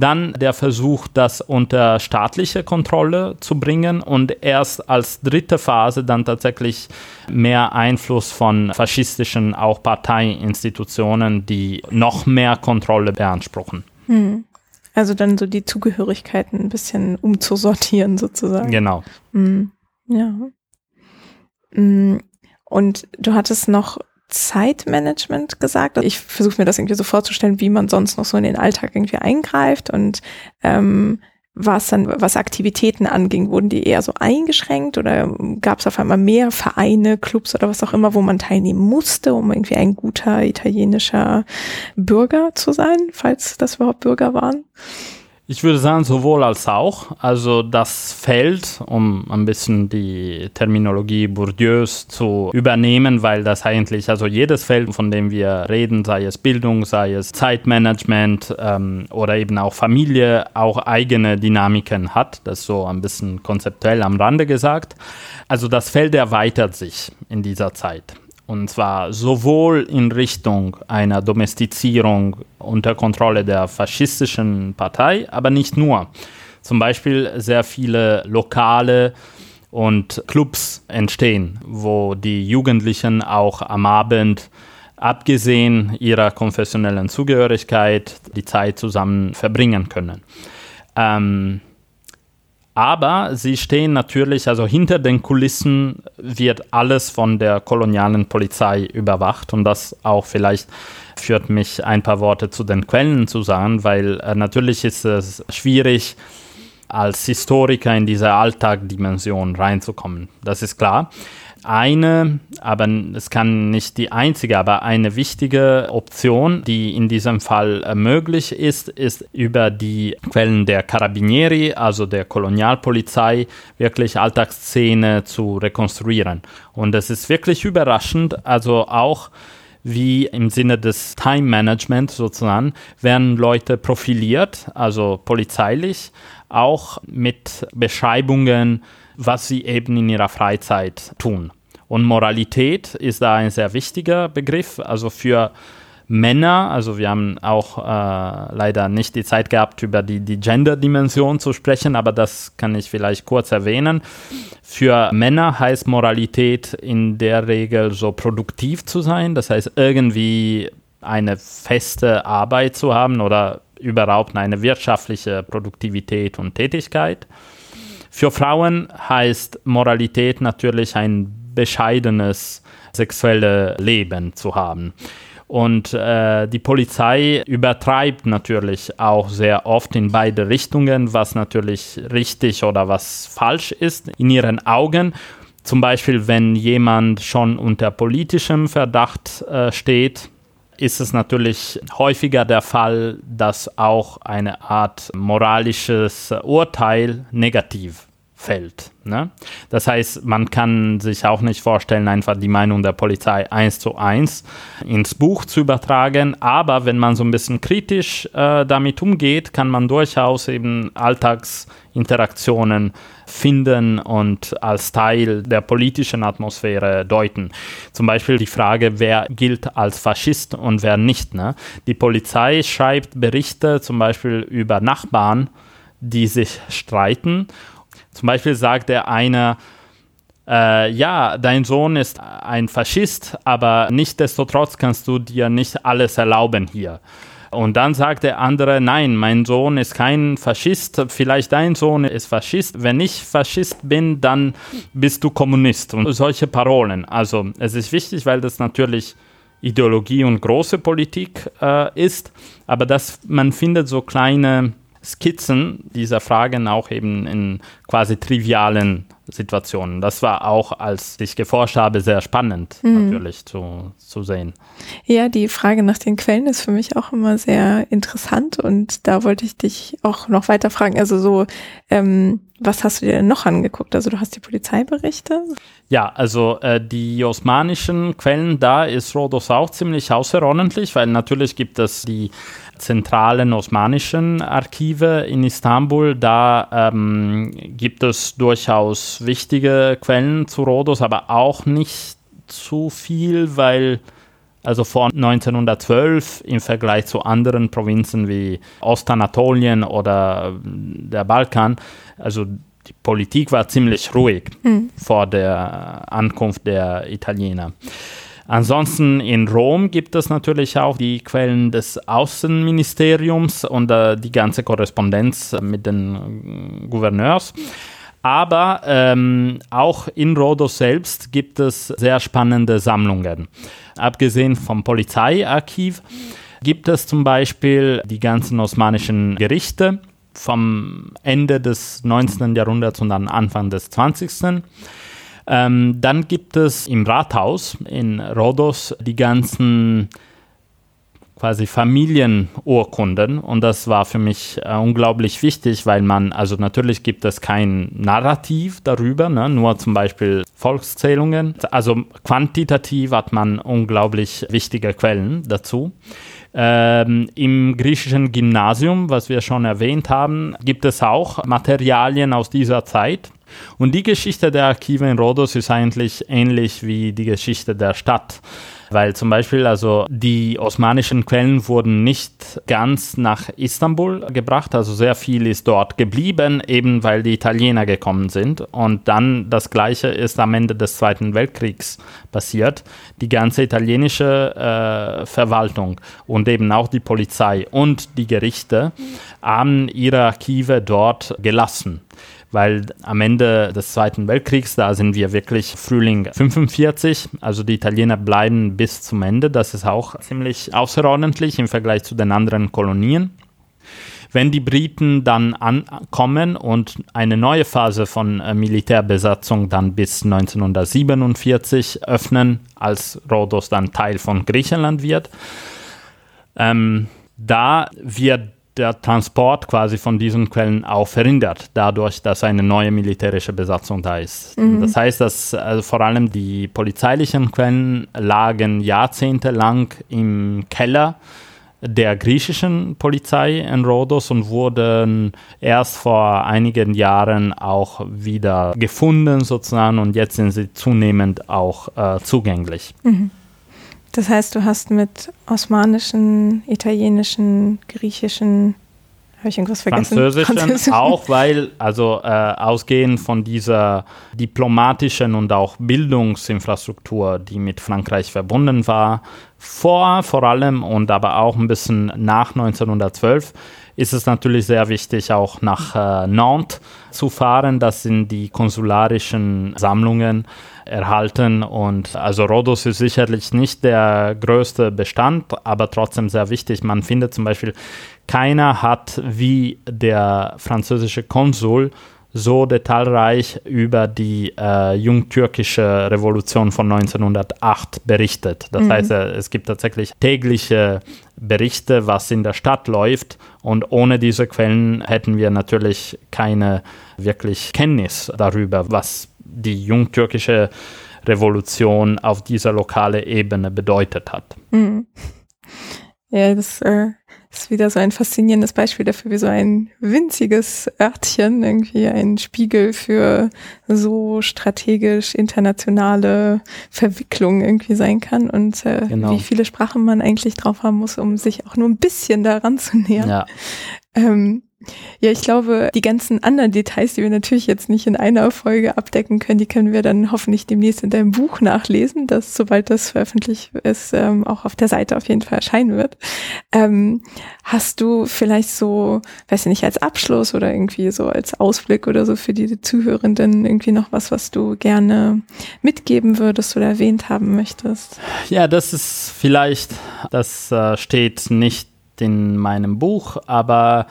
dann der Versuch, das unter staatliche Kontrolle zu bringen und erst als dritte Phase dann tatsächlich mehr Einfluss von faschistischen auch Parteiinstitutionen, die noch mehr Kontrolle beanspruchen. Hm. Also dann so die Zugehörigkeiten ein bisschen umzusortieren sozusagen. Genau. Hm. Ja. Hm. Und du hattest noch Zeitmanagement gesagt. Ich versuche mir das irgendwie so vorzustellen, wie man sonst noch so in den Alltag irgendwie eingreift und ähm, was dann, was Aktivitäten anging, wurden die eher so eingeschränkt oder gab es auf einmal mehr Vereine, Clubs oder was auch immer, wo man teilnehmen musste, um irgendwie ein guter italienischer Bürger zu sein, falls das überhaupt Bürger waren? Ich würde sagen, sowohl als auch. Also das Feld, um ein bisschen die Terminologie Bourdieus zu übernehmen, weil das eigentlich, also jedes Feld, von dem wir reden, sei es Bildung, sei es Zeitmanagement ähm, oder eben auch Familie, auch eigene Dynamiken hat. Das so ein bisschen konzeptuell am Rande gesagt. Also das Feld erweitert sich in dieser Zeit. Und zwar sowohl in Richtung einer Domestizierung unter Kontrolle der faschistischen Partei, aber nicht nur. Zum Beispiel sehr viele lokale und Clubs entstehen, wo die Jugendlichen auch am Abend, abgesehen ihrer konfessionellen Zugehörigkeit, die Zeit zusammen verbringen können. Ähm, Aber sie stehen natürlich, also hinter den Kulissen wird alles von der kolonialen Polizei überwacht und das auch vielleicht führt mich ein paar Worte zu den Quellen zu sagen, weil äh, natürlich ist es schwierig, als Historiker in diese Alltagdimension reinzukommen. Das ist klar. Eine, aber es kann nicht die einzige, aber eine wichtige Option, die in diesem Fall äh, möglich ist, ist über die Quellen der Carabinieri, also der Kolonialpolizei, wirklich Alltagsszene zu rekonstruieren. Und es ist wirklich überraschend, also auch wie im Sinne des Time Management sozusagen, werden Leute profiliert, also polizeilich, auch mit Beschreibungen, was sie eben in ihrer Freizeit tun. Und Moralität ist da ein sehr wichtiger Begriff, also für Männer, also wir haben auch äh, leider nicht die Zeit gehabt, über die, die Gender-Dimension zu sprechen, aber das kann ich vielleicht kurz erwähnen. Für Männer heißt Moralität in der Regel so produktiv zu sein, das heißt irgendwie eine feste Arbeit zu haben oder überhaupt eine wirtschaftliche Produktivität und Tätigkeit. Für Frauen heißt Moralität natürlich ein bescheidenes sexuelles Leben zu haben. Und äh, die Polizei übertreibt natürlich auch sehr oft in beide Richtungen, was natürlich richtig oder was falsch ist in ihren Augen. Zum Beispiel, wenn jemand schon unter politischem Verdacht äh, steht, ist es natürlich häufiger der Fall, dass auch eine Art moralisches Urteil negativ fällt. Ne? Das heißt, man kann sich auch nicht vorstellen, einfach die Meinung der Polizei eins zu eins ins Buch zu übertragen. Aber wenn man so ein bisschen kritisch äh, damit umgeht, kann man durchaus eben Alltagsinteraktionen finden und als Teil der politischen Atmosphäre deuten. Zum Beispiel die Frage, wer gilt als Faschist und wer nicht. Ne? Die Polizei schreibt Berichte zum Beispiel über Nachbarn, die sich streiten zum Beispiel sagt der eine, äh, ja, dein Sohn ist ein Faschist, aber nichtsdestotrotz kannst du dir nicht alles erlauben hier. Und dann sagt der andere, nein, mein Sohn ist kein Faschist, vielleicht dein Sohn ist Faschist. Wenn ich Faschist bin, dann bist du Kommunist. Und solche Parolen. Also es ist wichtig, weil das natürlich Ideologie und große Politik äh, ist, aber dass man findet so kleine Skizzen dieser Fragen auch eben in quasi trivialen Situationen. Das war auch, als ich geforscht habe, sehr spannend mhm. natürlich zu, zu sehen. Ja, die Frage nach den Quellen ist für mich auch immer sehr interessant und da wollte ich dich auch noch weiter fragen. Also so, ähm, was hast du dir denn noch angeguckt? Also du hast die Polizeiberichte? Ja, also äh, die osmanischen Quellen, da ist Rhodos auch ziemlich außerordentlich, weil natürlich gibt es die zentralen osmanischen Archive in Istanbul. Da ähm, gibt es durchaus wichtige Quellen zu Rhodos, aber auch nicht zu viel, weil also vor 1912 im Vergleich zu anderen Provinzen wie Ostanatolien oder der Balkan, also die Politik war ziemlich ruhig mhm. vor der Ankunft der Italiener. Ansonsten in Rom gibt es natürlich auch die Quellen des Außenministeriums und äh, die ganze Korrespondenz mit den äh, Gouverneurs. Aber ähm, auch in Rhodos selbst gibt es sehr spannende Sammlungen. Abgesehen vom Polizeiarchiv gibt es zum Beispiel die ganzen osmanischen Gerichte vom Ende des 19. Jahrhunderts und dann Anfang des 20. Ähm, dann gibt es im Rathaus in Rhodos die ganzen quasi Familienurkunden und das war für mich äh, unglaublich wichtig, weil man, also natürlich gibt es kein Narrativ darüber, ne, nur zum Beispiel Volkszählungen. Also quantitativ hat man unglaublich wichtige Quellen dazu. Ähm, Im griechischen Gymnasium, was wir schon erwähnt haben, gibt es auch Materialien aus dieser Zeit. Und die Geschichte der Archive in Rhodos ist eigentlich ähnlich wie die Geschichte der Stadt. Weil zum Beispiel also die osmanischen Quellen wurden nicht ganz nach Istanbul gebracht, also sehr viel ist dort geblieben, eben weil die Italiener gekommen sind. Und dann das Gleiche ist am Ende des Zweiten Weltkriegs passiert. Die ganze italienische äh, Verwaltung und eben auch die Polizei und die Gerichte haben ihre Archive dort gelassen weil am Ende des Zweiten Weltkriegs, da sind wir wirklich Frühling 45, also die Italiener bleiben bis zum Ende. Das ist auch ziemlich außerordentlich im Vergleich zu den anderen Kolonien. Wenn die Briten dann ankommen und eine neue Phase von äh, Militärbesatzung dann bis 1947 öffnen, als Rhodos dann Teil von Griechenland wird, ähm, da wird der Transport quasi von diesen Quellen auch verhindert, dadurch, dass eine neue militärische Besatzung da ist. Mhm. Das heißt, dass also vor allem die polizeilichen Quellen lagen jahrzehntelang im Keller der griechischen Polizei in Rhodos und wurden erst vor einigen Jahren auch wieder gefunden sozusagen und jetzt sind sie zunehmend auch äh, zugänglich. Mhm. Das heißt, du hast mit osmanischen, italienischen, griechischen, habe ich irgendwas vergessen? Französischen, Französischen. auch, weil, also äh, ausgehend von dieser diplomatischen und auch Bildungsinfrastruktur, die mit Frankreich verbunden war, vor vor allem und aber auch ein bisschen nach 1912, ist es natürlich sehr wichtig, auch nach äh, Nantes zu fahren. Das sind die konsularischen Sammlungen erhalten. Und also Rhodos ist sicherlich nicht der größte Bestand, aber trotzdem sehr wichtig. Man findet zum Beispiel, keiner hat wie der französische Konsul so detailreich über die äh, jungtürkische Revolution von 1908 berichtet. Das mhm. heißt, äh, es gibt tatsächlich tägliche Berichte, was in der Stadt läuft. Und ohne diese Quellen hätten wir natürlich keine wirklich Kenntnis darüber, was die jungtürkische Revolution auf dieser lokalen Ebene bedeutet hat. Mhm. Ja, das äh, ist wieder so ein faszinierendes Beispiel dafür, wie so ein winziges Örtchen irgendwie ein Spiegel für so strategisch internationale Verwicklungen irgendwie sein kann und äh, genau. wie viele Sprachen man eigentlich drauf haben muss, um sich auch nur ein bisschen daran zu nähern. Ja. Ähm, ja, ich glaube, die ganzen anderen Details, die wir natürlich jetzt nicht in einer Folge abdecken können, die können wir dann hoffentlich demnächst in deinem Buch nachlesen, das, sobald das veröffentlicht ist, ähm, auch auf der Seite auf jeden Fall erscheinen wird. Ähm, hast du vielleicht so, weiß ich nicht, als Abschluss oder irgendwie so als Ausblick oder so für die Zuhörenden irgendwie noch was, was du gerne mitgeben würdest oder erwähnt haben möchtest? Ja, das ist vielleicht, das äh, steht nicht in meinem Buch, aber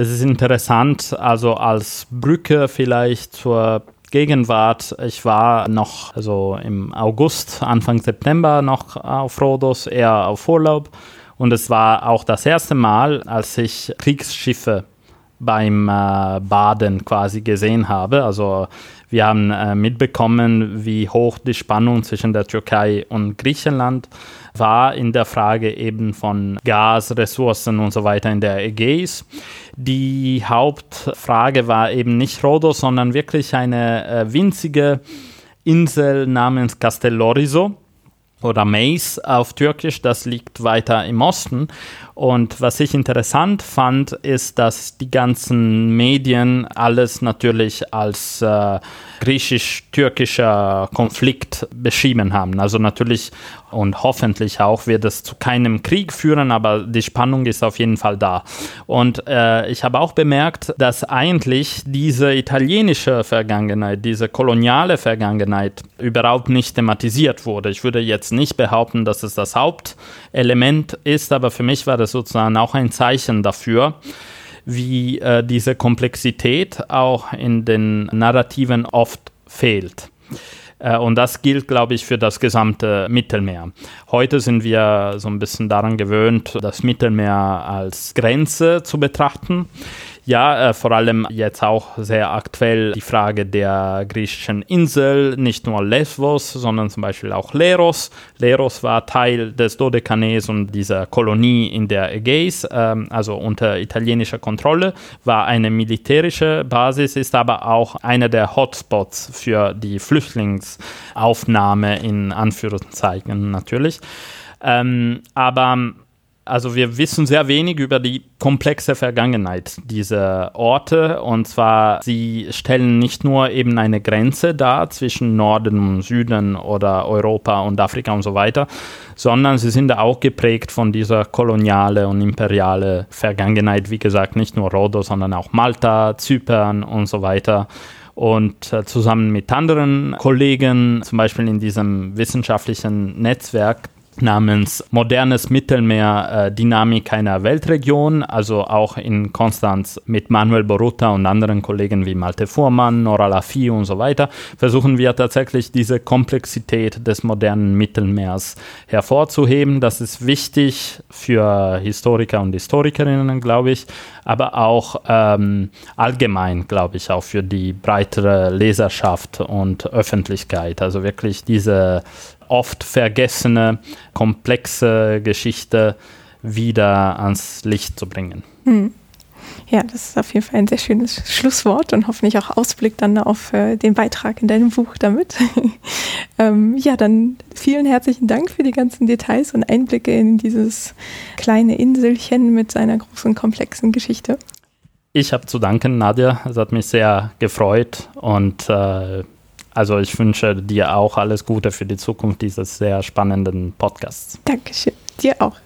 es ist interessant, also als Brücke vielleicht zur Gegenwart. Ich war noch also im August, Anfang September noch auf Rhodos, eher auf Urlaub. Und es war auch das erste Mal, als ich Kriegsschiffe beim äh, Baden quasi gesehen habe. Also wir haben äh, mitbekommen, wie hoch die Spannung zwischen der Türkei und Griechenland war in der Frage eben von Gas, Ressourcen und so weiter in der Ägäis. Die Hauptfrage war eben nicht Rhodos, sondern wirklich eine äh, winzige Insel namens Castellorizo oder Mais auf Türkisch, das liegt weiter im Osten. Und was ich interessant fand, ist, dass die ganzen Medien alles natürlich als äh, griechisch-türkischer Konflikt beschrieben haben. Also natürlich und hoffentlich auch wird es zu keinem Krieg führen, aber die Spannung ist auf jeden Fall da. Und äh, ich habe auch bemerkt, dass eigentlich diese italienische Vergangenheit, diese koloniale Vergangenheit überhaupt nicht thematisiert wurde. Ich würde jetzt nicht behaupten, dass es das Hauptelement ist, aber für mich war das sozusagen auch ein Zeichen dafür, wie äh, diese Komplexität auch in den Narrativen oft fehlt. Äh, und das gilt, glaube ich, für das gesamte Mittelmeer. Heute sind wir so ein bisschen daran gewöhnt, das Mittelmeer als Grenze zu betrachten. Ja, äh, vor allem jetzt auch sehr aktuell die Frage der griechischen Insel, nicht nur Lesbos, sondern zum Beispiel auch Leros. Leros war Teil des Dodekanes und dieser Kolonie in der Ägäis, ähm, also unter italienischer Kontrolle, war eine militärische Basis, ist aber auch einer der Hotspots für die Flüchtlingsaufnahme in Anführungszeichen natürlich. Ähm, aber Also wir wissen sehr wenig über die komplexe Vergangenheit dieser Orte. Und zwar, sie stellen nicht nur eben eine Grenze dar zwischen Norden und Süden oder Europa und Afrika und so weiter, sondern sie sind auch geprägt von dieser koloniale und imperiale Vergangenheit. Wie gesagt, nicht nur Rhodos, sondern auch Malta, Zypern und so weiter und äh, zusammen mit anderen Kollegen, zum Beispiel in diesem wissenschaftlichen Netzwerk, namens Modernes Mittelmeer, äh, Dynamik einer Weltregion, also auch in Konstanz mit Manuel Borutta und anderen Kollegen wie Malte Fuhrmann, Nora Lafi und so weiter, versuchen wir tatsächlich diese Komplexität des modernen Mittelmeers hervorzuheben. Das ist wichtig für Historiker und Historikerinnen, glaube ich, aber auch ähm, allgemein, glaube ich, auch für die breitere Leserschaft und Öffentlichkeit. Also wirklich diese oft vergessene, komplexe Geschichte wieder ans Licht zu bringen. Hm. Ja, das ist auf jeden Fall ein sehr schönes Schlusswort und hoffentlich auch Ausblick dann auf äh, den Beitrag in deinem Buch damit. [laughs] ähm, ja, dann vielen herzlichen Dank für die ganzen Details und Einblicke in dieses kleine Inselchen mit seiner großen, komplexen Geschichte. Ich habe zu danken, Nadja. Es hat mich sehr gefreut und äh, also ich wünsche dir auch alles Gute für die Zukunft dieses sehr spannenden Podcasts. Dankeschön. Dir auch.